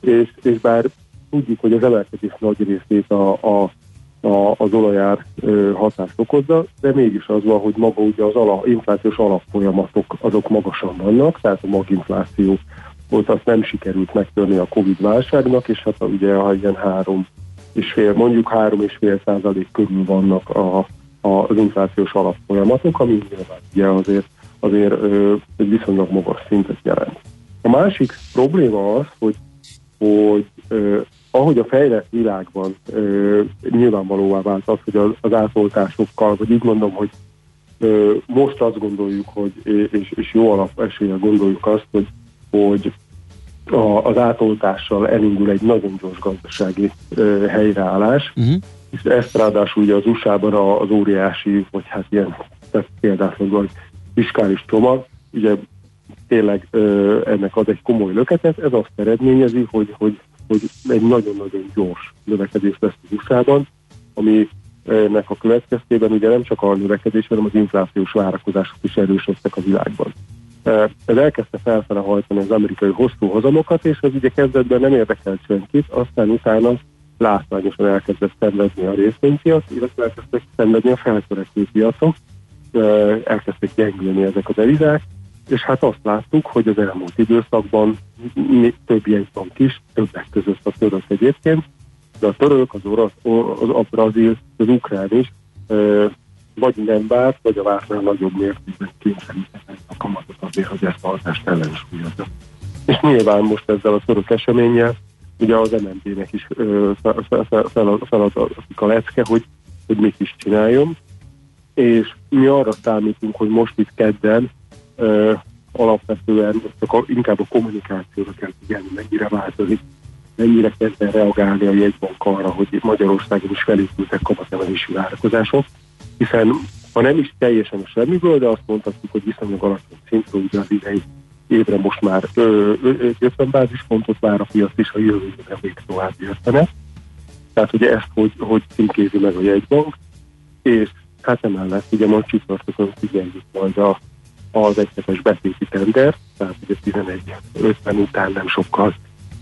És, és bár tudjuk, hogy az emelkedés nagy részét a, a, a, az olajár ö, hatást okozza, de mégis az van, hogy maga ugye az ala, inflációs alapfolyamatok azok magasan vannak, tehát a maginfláció ott azt nem sikerült megtörni a Covid válságnak, és hát ugye ha ilyen három és fél, mondjuk három és fél százalék körül vannak a, az inflációs alapfolyamatok, ami nyilván ugye azért, azért egy viszonylag magas szintet jelent. A másik probléma az, hogy, hogy ahogy a fejlett világban ö, nyilvánvalóvá vált az, hogy az, az átoltásokkal, vagy így mondom, hogy ö, most azt gondoljuk, hogy, és, és jó alap eséllyel gondoljuk azt, hogy, hogy a, az átoltással elindul egy nagyon gyors gazdasági ö, helyreállás, uh-huh. és ezt ráadásul ugye az USA-ban az óriási, vagy hát ilyen példátlan vagy fiskális csomag, ugye tényleg ö, ennek ad egy komoly löketet, ez azt eredményezi, hogy, hogy, hogy egy nagyon-nagyon gyors növekedés lesz az USA-ban, ami ennek a következtében ugye nem csak a növekedés, hanem az inflációs várakozások is erősödtek a világban. Ez elkezdte felfele hajtani az amerikai hosszú hozamokat, és ez ugye kezdetben nem érdekelt senkit, aztán utána látványosan elkezdett szenvedni a részvénypiac, illetve elkezdtek szenvedni a feltörekvő piacok, elkezdtek gyengülni ezek a devizák, és hát azt láttuk, hogy az elmúlt időszakban mi- több jegybank is, többek között a török egyébként, de a török, az orosz, az, a brazil, az ukrán is vagy nem várt, vagy a vártnál nagyobb mértékben kényszerítettek a kamatot azért, hogy ezt a hatást ellensúlyozza. És nyilván most ezzel a török eseménnyel ugye az MNB-nek is feladatik a lecke, hogy, hogy mit is csináljon, és mi arra számítunk, hogy most itt kedden ö, alapvetően csak a, inkább a kommunikációra kell figyelni, mennyire változik, mennyire kezd reagálni a jegybank arra, hogy Magyarországon is felépültek kamatemelési várakozások, hiszen ha nem is teljesen a semmiből, de azt mondhatjuk, hogy viszonylag alacsony szintről ugye az idei évre most már ö, ö, ö, 50 bázispontot vár a piac, és a jövő évre még tovább értene. Tehát ugye ezt, hogy, hogy címkézi meg a jegybank, és hát emellett ugye majd csütörtökön figyeljük majd a, az egyhetes betéti tender, tehát ugye 11-50 után nem sokkal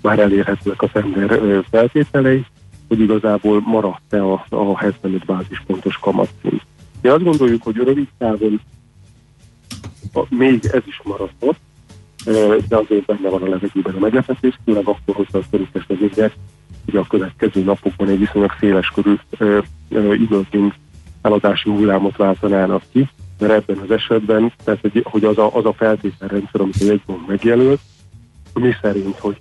már elérhetőek a tender feltételei, hogy igazából maradt-e a, a 75 bázispontos kamatszint. Mi azt gondoljuk, hogy rövid távon még ez is maradott, ö, de azért benne van a levegőben a meglepetés, főleg akkor, hogyha a körültes események ugye a következő napokban egy viszonylag széles körű időnként eladási hullámot váltanának ki, mert ebben az esetben, tehát hogy, hogy az, a, az a feltételrendszer, amit a jegybank megjelölt, mi szerint, hogy,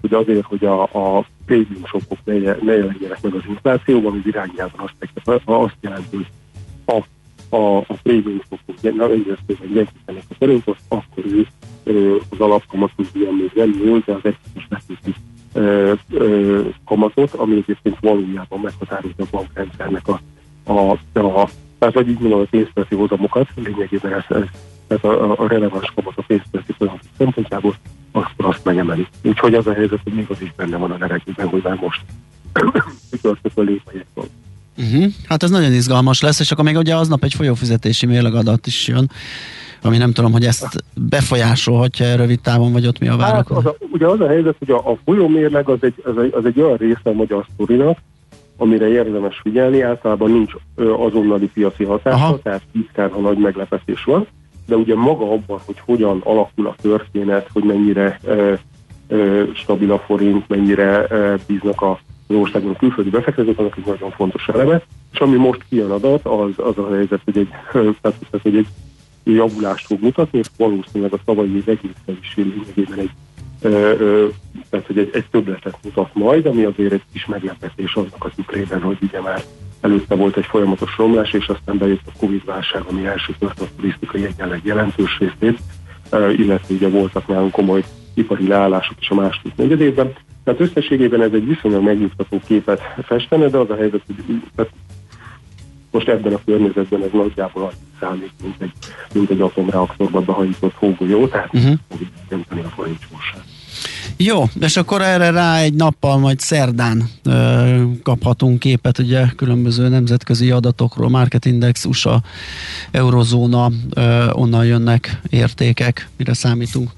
hogy azért, hogy a, a prémium shopok ne, ne jelenjenek meg az inflációban, az irányában azt, azt jelenti, hogy ha a, a prémium na, egyszerűen gyengítenek a forintot, akkor ő az alapkamat ugyan még nem nyúl, de az egyszerűen betéti kamatot, ami egyébként valójában meghatározza a bankrendszernek a, a, a tehát vagy így mondom, a pénzpiaci hozamokat, lényegében ez tehát a, a releváns kamat a pénzpiaci folyamatok szempontjából, akkor azt megemeli. Úgyhogy az a helyzet, hogy még az is benne van a levegőben, hogy már most mikor lép a Uh-huh. Hát ez nagyon izgalmas lesz, és akkor még ugye aznap egy folyófizetési mérlegadat is jön, ami nem tudom, hogy ezt befolyásolhatja rövid távon, vagy ott mi a várakozás. Hát az a, ugye az a helyzet, hogy a, a folyómérleg az egy, az, egy, az egy olyan része a magyar sztorinak, amire érdemes figyelni, általában nincs azonnali piaci hatása, Aha. tehát titkán, ha nagy meglepetés van, de ugye maga abban, hogy hogyan alakul a történet, hogy mennyire ö, ö, stabil a forint, mennyire ö, bíznak a az országon külföldi befektetők, annak egy nagyon fontos eleme. És ami most kijön adat, az, az a helyzet, hogy egy, tehát, hogy egy javulást fog mutatni, és valószínűleg a tavalyi év egészen is lényegében egy, ö, tehát, hogy egy, egy többletet mutat majd, ami azért egy kis meglepetés annak a tükrében, hogy ugye már előtte volt egy folyamatos romlás, és aztán bejött a Covid-válság, ami első tört a turisztikai egyenleg jelentős részét, illetve ugye voltak nálunk komoly ipari leállások is a második negyedében. Tehát összességében ez egy viszonylag megnyugtató képet festene, de az a helyzet, hogy tehát most ebben a környezetben ez nagyjából annyi számít, mint egy, mint egy atomreaktorban behajított hógolyó, tehát uh-huh. nem a forint jó, és akkor erre rá egy nappal, majd szerdán ö, kaphatunk képet, ugye különböző nemzetközi adatokról, Market Index, USA, Eurozóna, ö, onnan jönnek értékek, mire számítunk?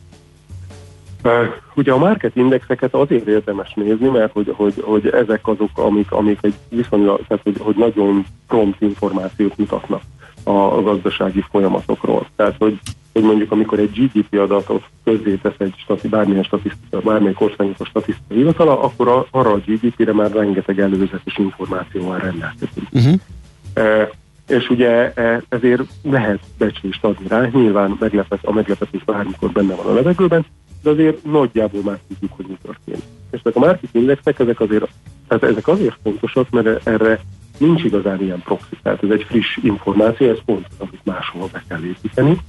Ugye a market indexeket azért érdemes nézni, mert hogy, hogy, hogy ezek azok, amik, amik egy viszonylag, tehát hogy, hogy nagyon prompt információt mutatnak a, a gazdasági folyamatokról. Tehát, hogy, hogy mondjuk amikor egy GDP adatot közzétesz egy stati, bármilyen statisztika, bármelyik országnak a statisztikai hivatala, akkor a, arra a GDP-re már rengeteg előzetes információval rendelkezünk. Uh-huh. E, és ugye e, ezért lehet becslést adni rá, nyilván meglepet, a meglepetés bármikor benne van a levegőben, de azért nagyjából már tudjuk, hogy mi történik. És ezek a market indexek, ezek azért, tehát ezek azért fontosak, mert erre nincs igazán ilyen proxy, tehát ez egy friss információ, ez pont amit máshol be kell építeni.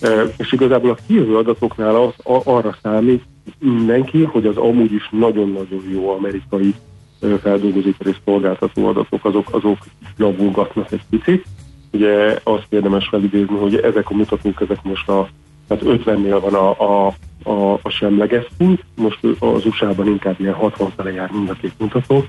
E, és igazából a kijövő adatoknál az, a, arra számít mindenki, hogy az amúgy is nagyon-nagyon jó amerikai feldolgozóipari szolgáltató adatok, azok, azok javulgatnak egy picit. Ugye azt érdemes felidézni, hogy ezek a mutatók, ezek most a, tehát 50-nél van a, a a, a semleges szint, most az USA-ban inkább ilyen 60 fele jár mind a két mutató,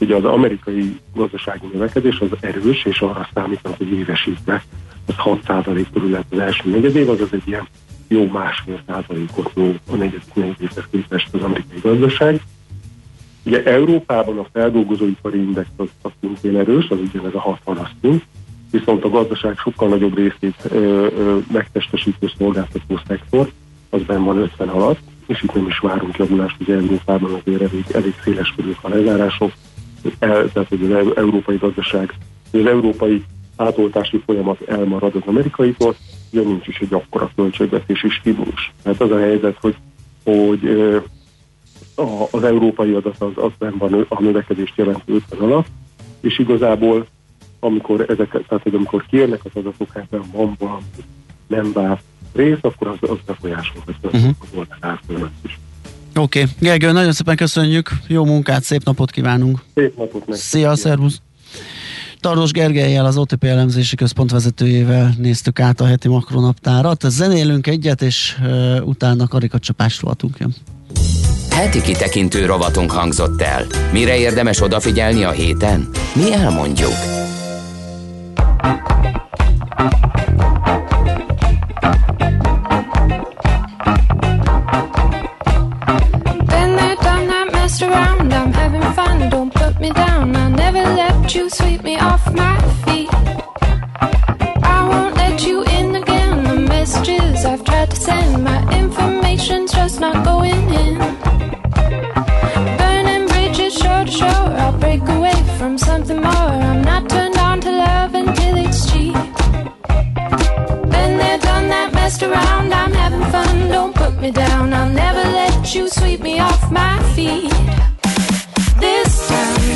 ugye az amerikai gazdasági növekedés az erős, és arra számítanak, hogy évesítve az 6% körül lett az első negyedév, az egy ilyen jó másfél százalékot nő a negyedik negyedévhez képest az amerikai gazdaság. Ugye Európában a feldolgozóipari index az, az szintén erős, az ugyanez a 60-as szint, viszont a gazdaság sokkal nagyobb részét ö, ö, megtestesítő szolgáltató szektor, az benn van 50 alatt, és itt nem is várunk javulást, ugye Európában azért elég, elég széles körül a lezárások, el, tehát hogy az európai gazdaság, az európai átoltási folyamat elmarad az amerikaitól, ugye nincs is egy akkora költségvetési stimulus. Tehát az a helyzet, hogy, hogy a, az európai adat az, az benn van a növekedést jelentő 50 alatt, és igazából amikor ezek, tehát hogy amikor kérnek az adatok, hát van valami nem várt rész, akkor az, az befolyásolhatja uh-huh. az oldalát is. Oké, okay. Gergő, nagyon szépen köszönjük, jó munkát, szép napot kívánunk. Szép napot meg. Szia, szervusz. Tardos Gergelyel, az OTP elemzési központ vezetőjével néztük át a heti makronaptárat. Zenélünk egyet, és uh, utána karikacsapás rovatunk jön. Heti kitekintő rovatunk hangzott el. Mire érdemes odafigyelni a héten? Mi elmondjuk. You sweep me off my feet. I won't let you in again. The messages I've tried to send, my information's just not going in. Burning bridges shore to shore, I'll break away from something more. I'm not turned on to love until it's cheap. Been there, done that, messed around. I'm having fun, don't put me down. I'll never let you sweep me off my feet. This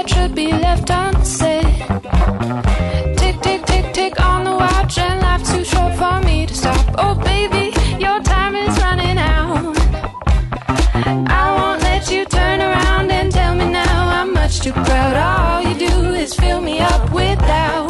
that should be left unsaid. Tick, tick, tick, tick on the watch, and life's too short for me to stop. Oh, baby, your time is running out. I won't let you turn around and tell me now I'm much too proud. All you do is fill me up with doubt.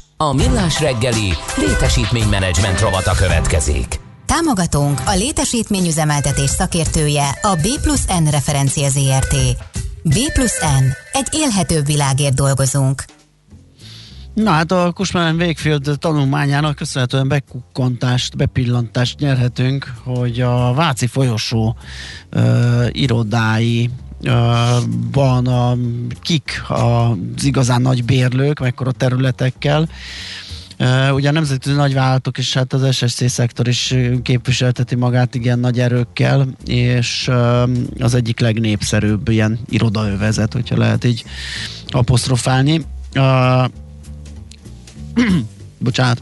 A millás reggeli létesítménymenedzsment rovata következik. Támogatónk a létesítményüzemeltetés szakértője a B plusz N referencia ZRT. B plusz N. Egy élhetőbb világért dolgozunk. Na hát a Kusmán Wakefield tanulmányának köszönhetően bekukkantást, bepillantást nyerhetünk, hogy a Váci folyosó uh, irodái van a kik az igazán nagy bérlők, mekkora területekkel. Ugye a nemzetközi nagyvállalatok és hát az SSC szektor is képviselteti magát igen nagy erőkkel, és az egyik legnépszerűbb ilyen irodaövezet, hogyha lehet így apostrofálni. Bocsánat,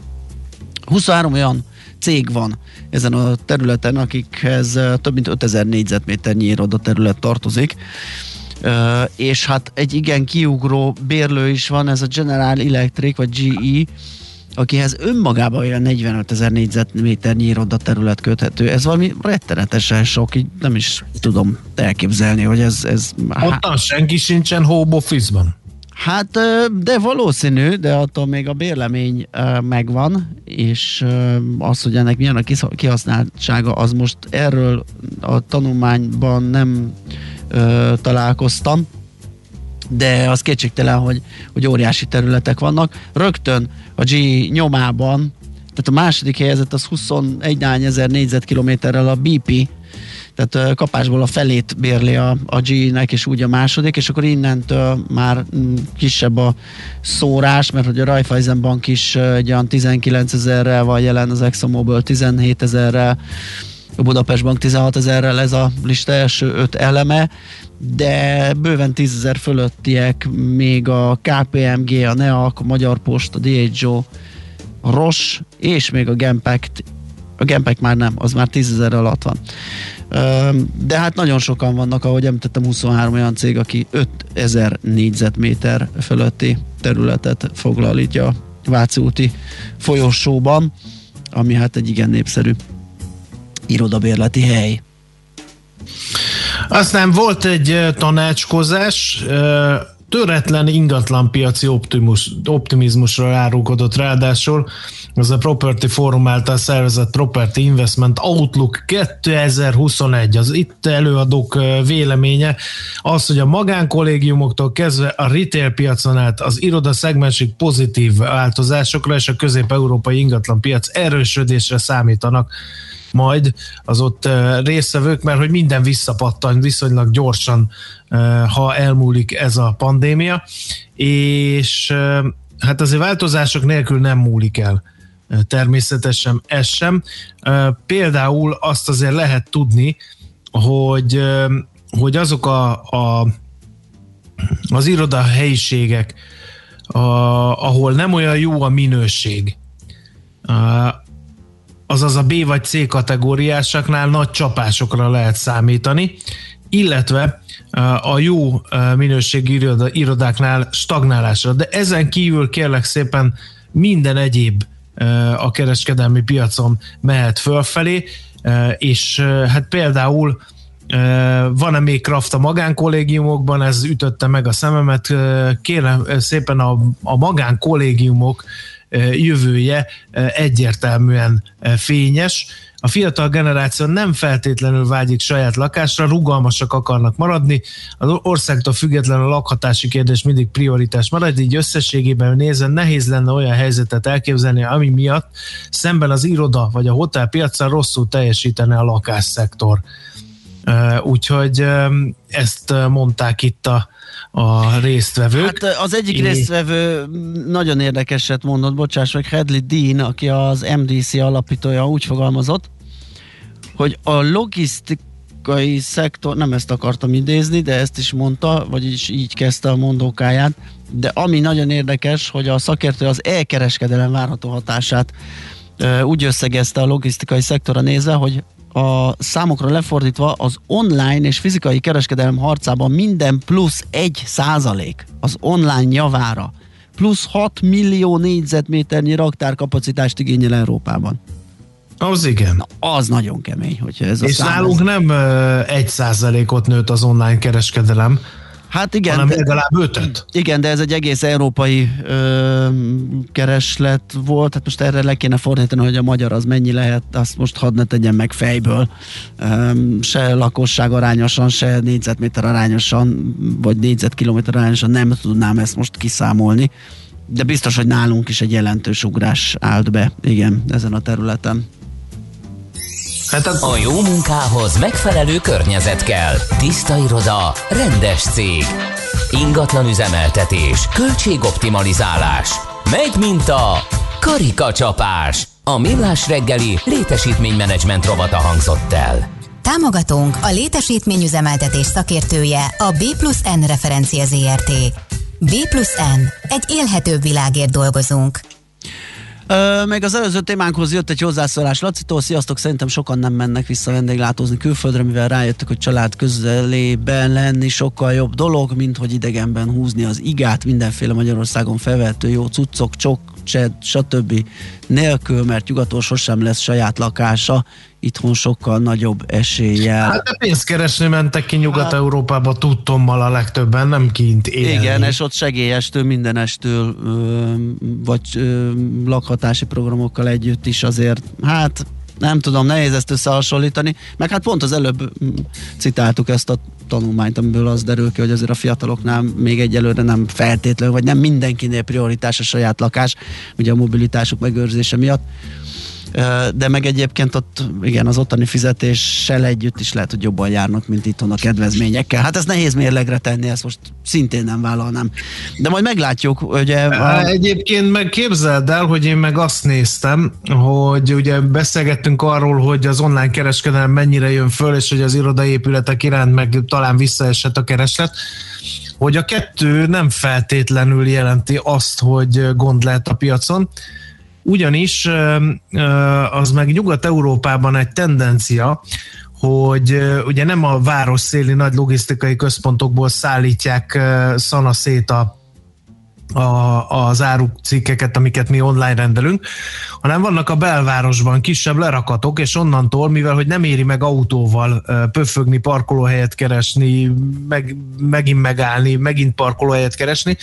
23 olyan cég van ezen a területen, akikhez több mint 5000 négyzetméternyi iroda terület tartozik. Uh, és hát egy igen kiugró bérlő is van, ez a General Electric, vagy GE, akihez önmagában olyan 45 ezer négyzetméternyi iroda terület köthető. Ez valami rettenetesen sok, így nem is tudom elképzelni, hogy ez... ez Ottan senki sincsen home office-ban. Hát, de valószínű, de attól még a bérlemény megvan, és az, hogy ennek milyen a kihasználtsága, az most erről a tanulmányban nem találkoztam, de az kétségtelen, hogy, hogy óriási területek vannak. Rögtön a G nyomában, tehát a második helyezett az 21 ezer négyzetkilométerrel a BP, tehát kapásból a felét bérli a, a G-nek, és úgy a második, és akkor innentől már mm, kisebb a szórás, mert hogy a Raiffeisen Bank is egy olyan 19 ezerrel van jelen, az ExxonMobil 17 ezerrel, a Budapest Bank 16 ezerrel ez a lista első öt eleme, de bőven 10 ezer fölöttiek még a KPMG, a NEAK, a Magyar Post, a DHO, a Roche és még a Genpact a Genpact már nem, az már 10 ezer alatt van. De hát nagyon sokan vannak, ahogy említettem, 23 olyan cég, aki 5000 négyzetméter fölötti területet foglal így a Váci úti folyosóban, ami hát egy igen népszerű irodabérleti hely. Aztán volt egy tanácskozás, töretlen ingatlanpiaci optimus, optimizmusra árulkodott ráadásul. Az a Property Forum által szervezett Property Investment Outlook 2021, az itt előadók véleménye az, hogy a magánkollégiumoktól kezdve a retail piacon át az iroda szegmensig pozitív változásokra és a közép-európai ingatlanpiac erősödésre számítanak majd az ott résztvevők, mert hogy minden visszapattan viszonylag gyorsan, ha elmúlik ez a pandémia, és hát azért változások nélkül nem múlik el természetesen ez sem. Például azt azért lehet tudni, hogy, hogy azok a, a az iroda helyiségek, a, ahol nem olyan jó a minőség, a- azaz a B vagy C kategóriásaknál nagy csapásokra lehet számítani, illetve a jó minőségi iroda, irodáknál stagnálásra. De ezen kívül kérlek szépen minden egyéb a kereskedelmi piacon mehet fölfelé, és hát például van-e még kraft a magánkollégiumokban, ez ütötte meg a szememet. Kérem szépen a, a magánkollégiumok jövője egyértelműen fényes. A fiatal generáció nem feltétlenül vágyik saját lakásra, rugalmasak akarnak maradni. Az országtól függetlenül a lakhatási kérdés mindig prioritás marad, így összességében nézve nehéz lenne olyan helyzetet elképzelni, ami miatt szemben az iroda vagy a hotel piacán rosszul teljesítene a lakásszektor. Úgyhogy ezt mondták itt a, a résztvevők. Hát az egyik É- résztvevő nagyon érdekeset mondott, bocsáss meg, Hadley Dean, aki az MDC alapítója úgy fogalmazott, hogy a logisztikai szektor, nem ezt akartam idézni, de ezt is mondta, vagyis így kezdte a mondókáját, de ami nagyon érdekes, hogy a szakértő az elkereskedelem várható hatását úgy összegezte a logisztikai szektorra nézve, hogy a számokra lefordítva az online és fizikai kereskedelem harcában minden plusz egy százalék az online javára plusz 6 millió négyzetméternyi raktárkapacitást igényel Európában. Az igen. Na, az nagyon kemény, hogyha ez a És szám, nálunk ez- nem egy százalékot nőtt az online kereskedelem, Hát igen. hanem legalább ötöt. Igen, de ez egy egész európai ö, kereslet volt, hát most erre le kéne fordítani, hogy a magyar az mennyi lehet, azt most hadd ne tegyen meg fejből. Ö, se lakosság arányosan, se négyzetméter arányosan, vagy négyzetkilométer arányosan nem tudnám ezt most kiszámolni. De biztos, hogy nálunk is egy jelentős ugrás állt be, igen, ezen a területen. Hát A jó munkához megfelelő környezet kell. Tiszta iroda, rendes cég. Ingatlan üzemeltetés, költségoptimalizálás. Megy, mint a karikacsapás. A millás reggeli létesítménymenedzsment rovata hangzott el. Támogatónk a létesítményüzemeltetés szakértője a B plusz N referencia ZRT. B plusz N. Egy élhetőbb világért dolgozunk. Még az előző témánkhoz jött egy hozzászólás Lacitól. Sziasztok, szerintem sokan nem mennek vissza vendéglátózni külföldre, mivel rájöttek, hogy család közelében lenni sokkal jobb dolog, mint hogy idegenben húzni az igát, mindenféle Magyarországon felvehető jó cuccok, csok, csed, stb. Nélkül, mert nyugaton sosem lesz saját lakása, itthon sokkal nagyobb eséllyel. Hát de pénzt keresni mentek ki Nyugat-Európába tudtommal a legtöbben, nem kint élni. Igen, és ott segélyestől, mindenestől, vagy lakhatási programokkal együtt is azért, hát nem tudom, nehéz ezt összehasonlítani, meg hát pont az előbb mm, citáltuk ezt a tanulmányt, amiből az derül ki, hogy azért a fiataloknál még egyelőre nem feltétlenül, vagy nem mindenkinél prioritás a saját lakás, ugye a mobilitásuk megőrzése miatt. De meg egyébként ott, igen, az ottani fizetéssel együtt is lehet, hogy jobban járnak, mint itthon a kedvezményekkel. Hát ez nehéz mérlegre tenni, ezt most szintén nem vállalnám. De majd meglátjuk, ugye... Há, Egyébként meg képzeld el, hogy én meg azt néztem, hogy ugye beszélgettünk arról, hogy az online kereskedelem mennyire jön föl, és hogy az irodaépületek iránt meg talán visszaesett a kereslet, hogy a kettő nem feltétlenül jelenti azt, hogy gond lehet a piacon, ugyanis az meg Nyugat-Európában egy tendencia, hogy ugye nem a város széli nagy logisztikai központokból szállítják szanaszét a a, az árucikkeket, amiket mi online rendelünk, hanem vannak a belvárosban kisebb lerakatok, és onnantól, mivel hogy nem éri meg autóval pöfögni, parkolóhelyet keresni, meg, megint megállni, megint parkolóhelyet keresni,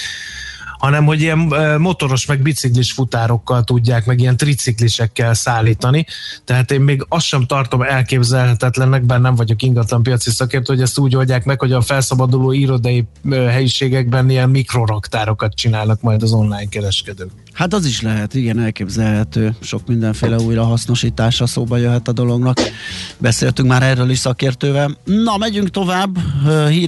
hanem hogy ilyen motoros, meg biciklis futárokkal tudják, meg ilyen triciklisekkel szállítani. Tehát én még azt sem tartom elképzelhetetlennek, bár nem vagyok ingatlan piaci szakértő, hogy ezt úgy oldják meg, hogy a felszabaduló irodai helyiségekben ilyen mikroraktárokat csinálnak majd az online kereskedők. Hát az is lehet, igen, elképzelhető. Sok mindenféle újra hasznosítása szóba jöhet a dolognak. Beszéltünk már erről is szakértővel. Na, megyünk tovább. Hír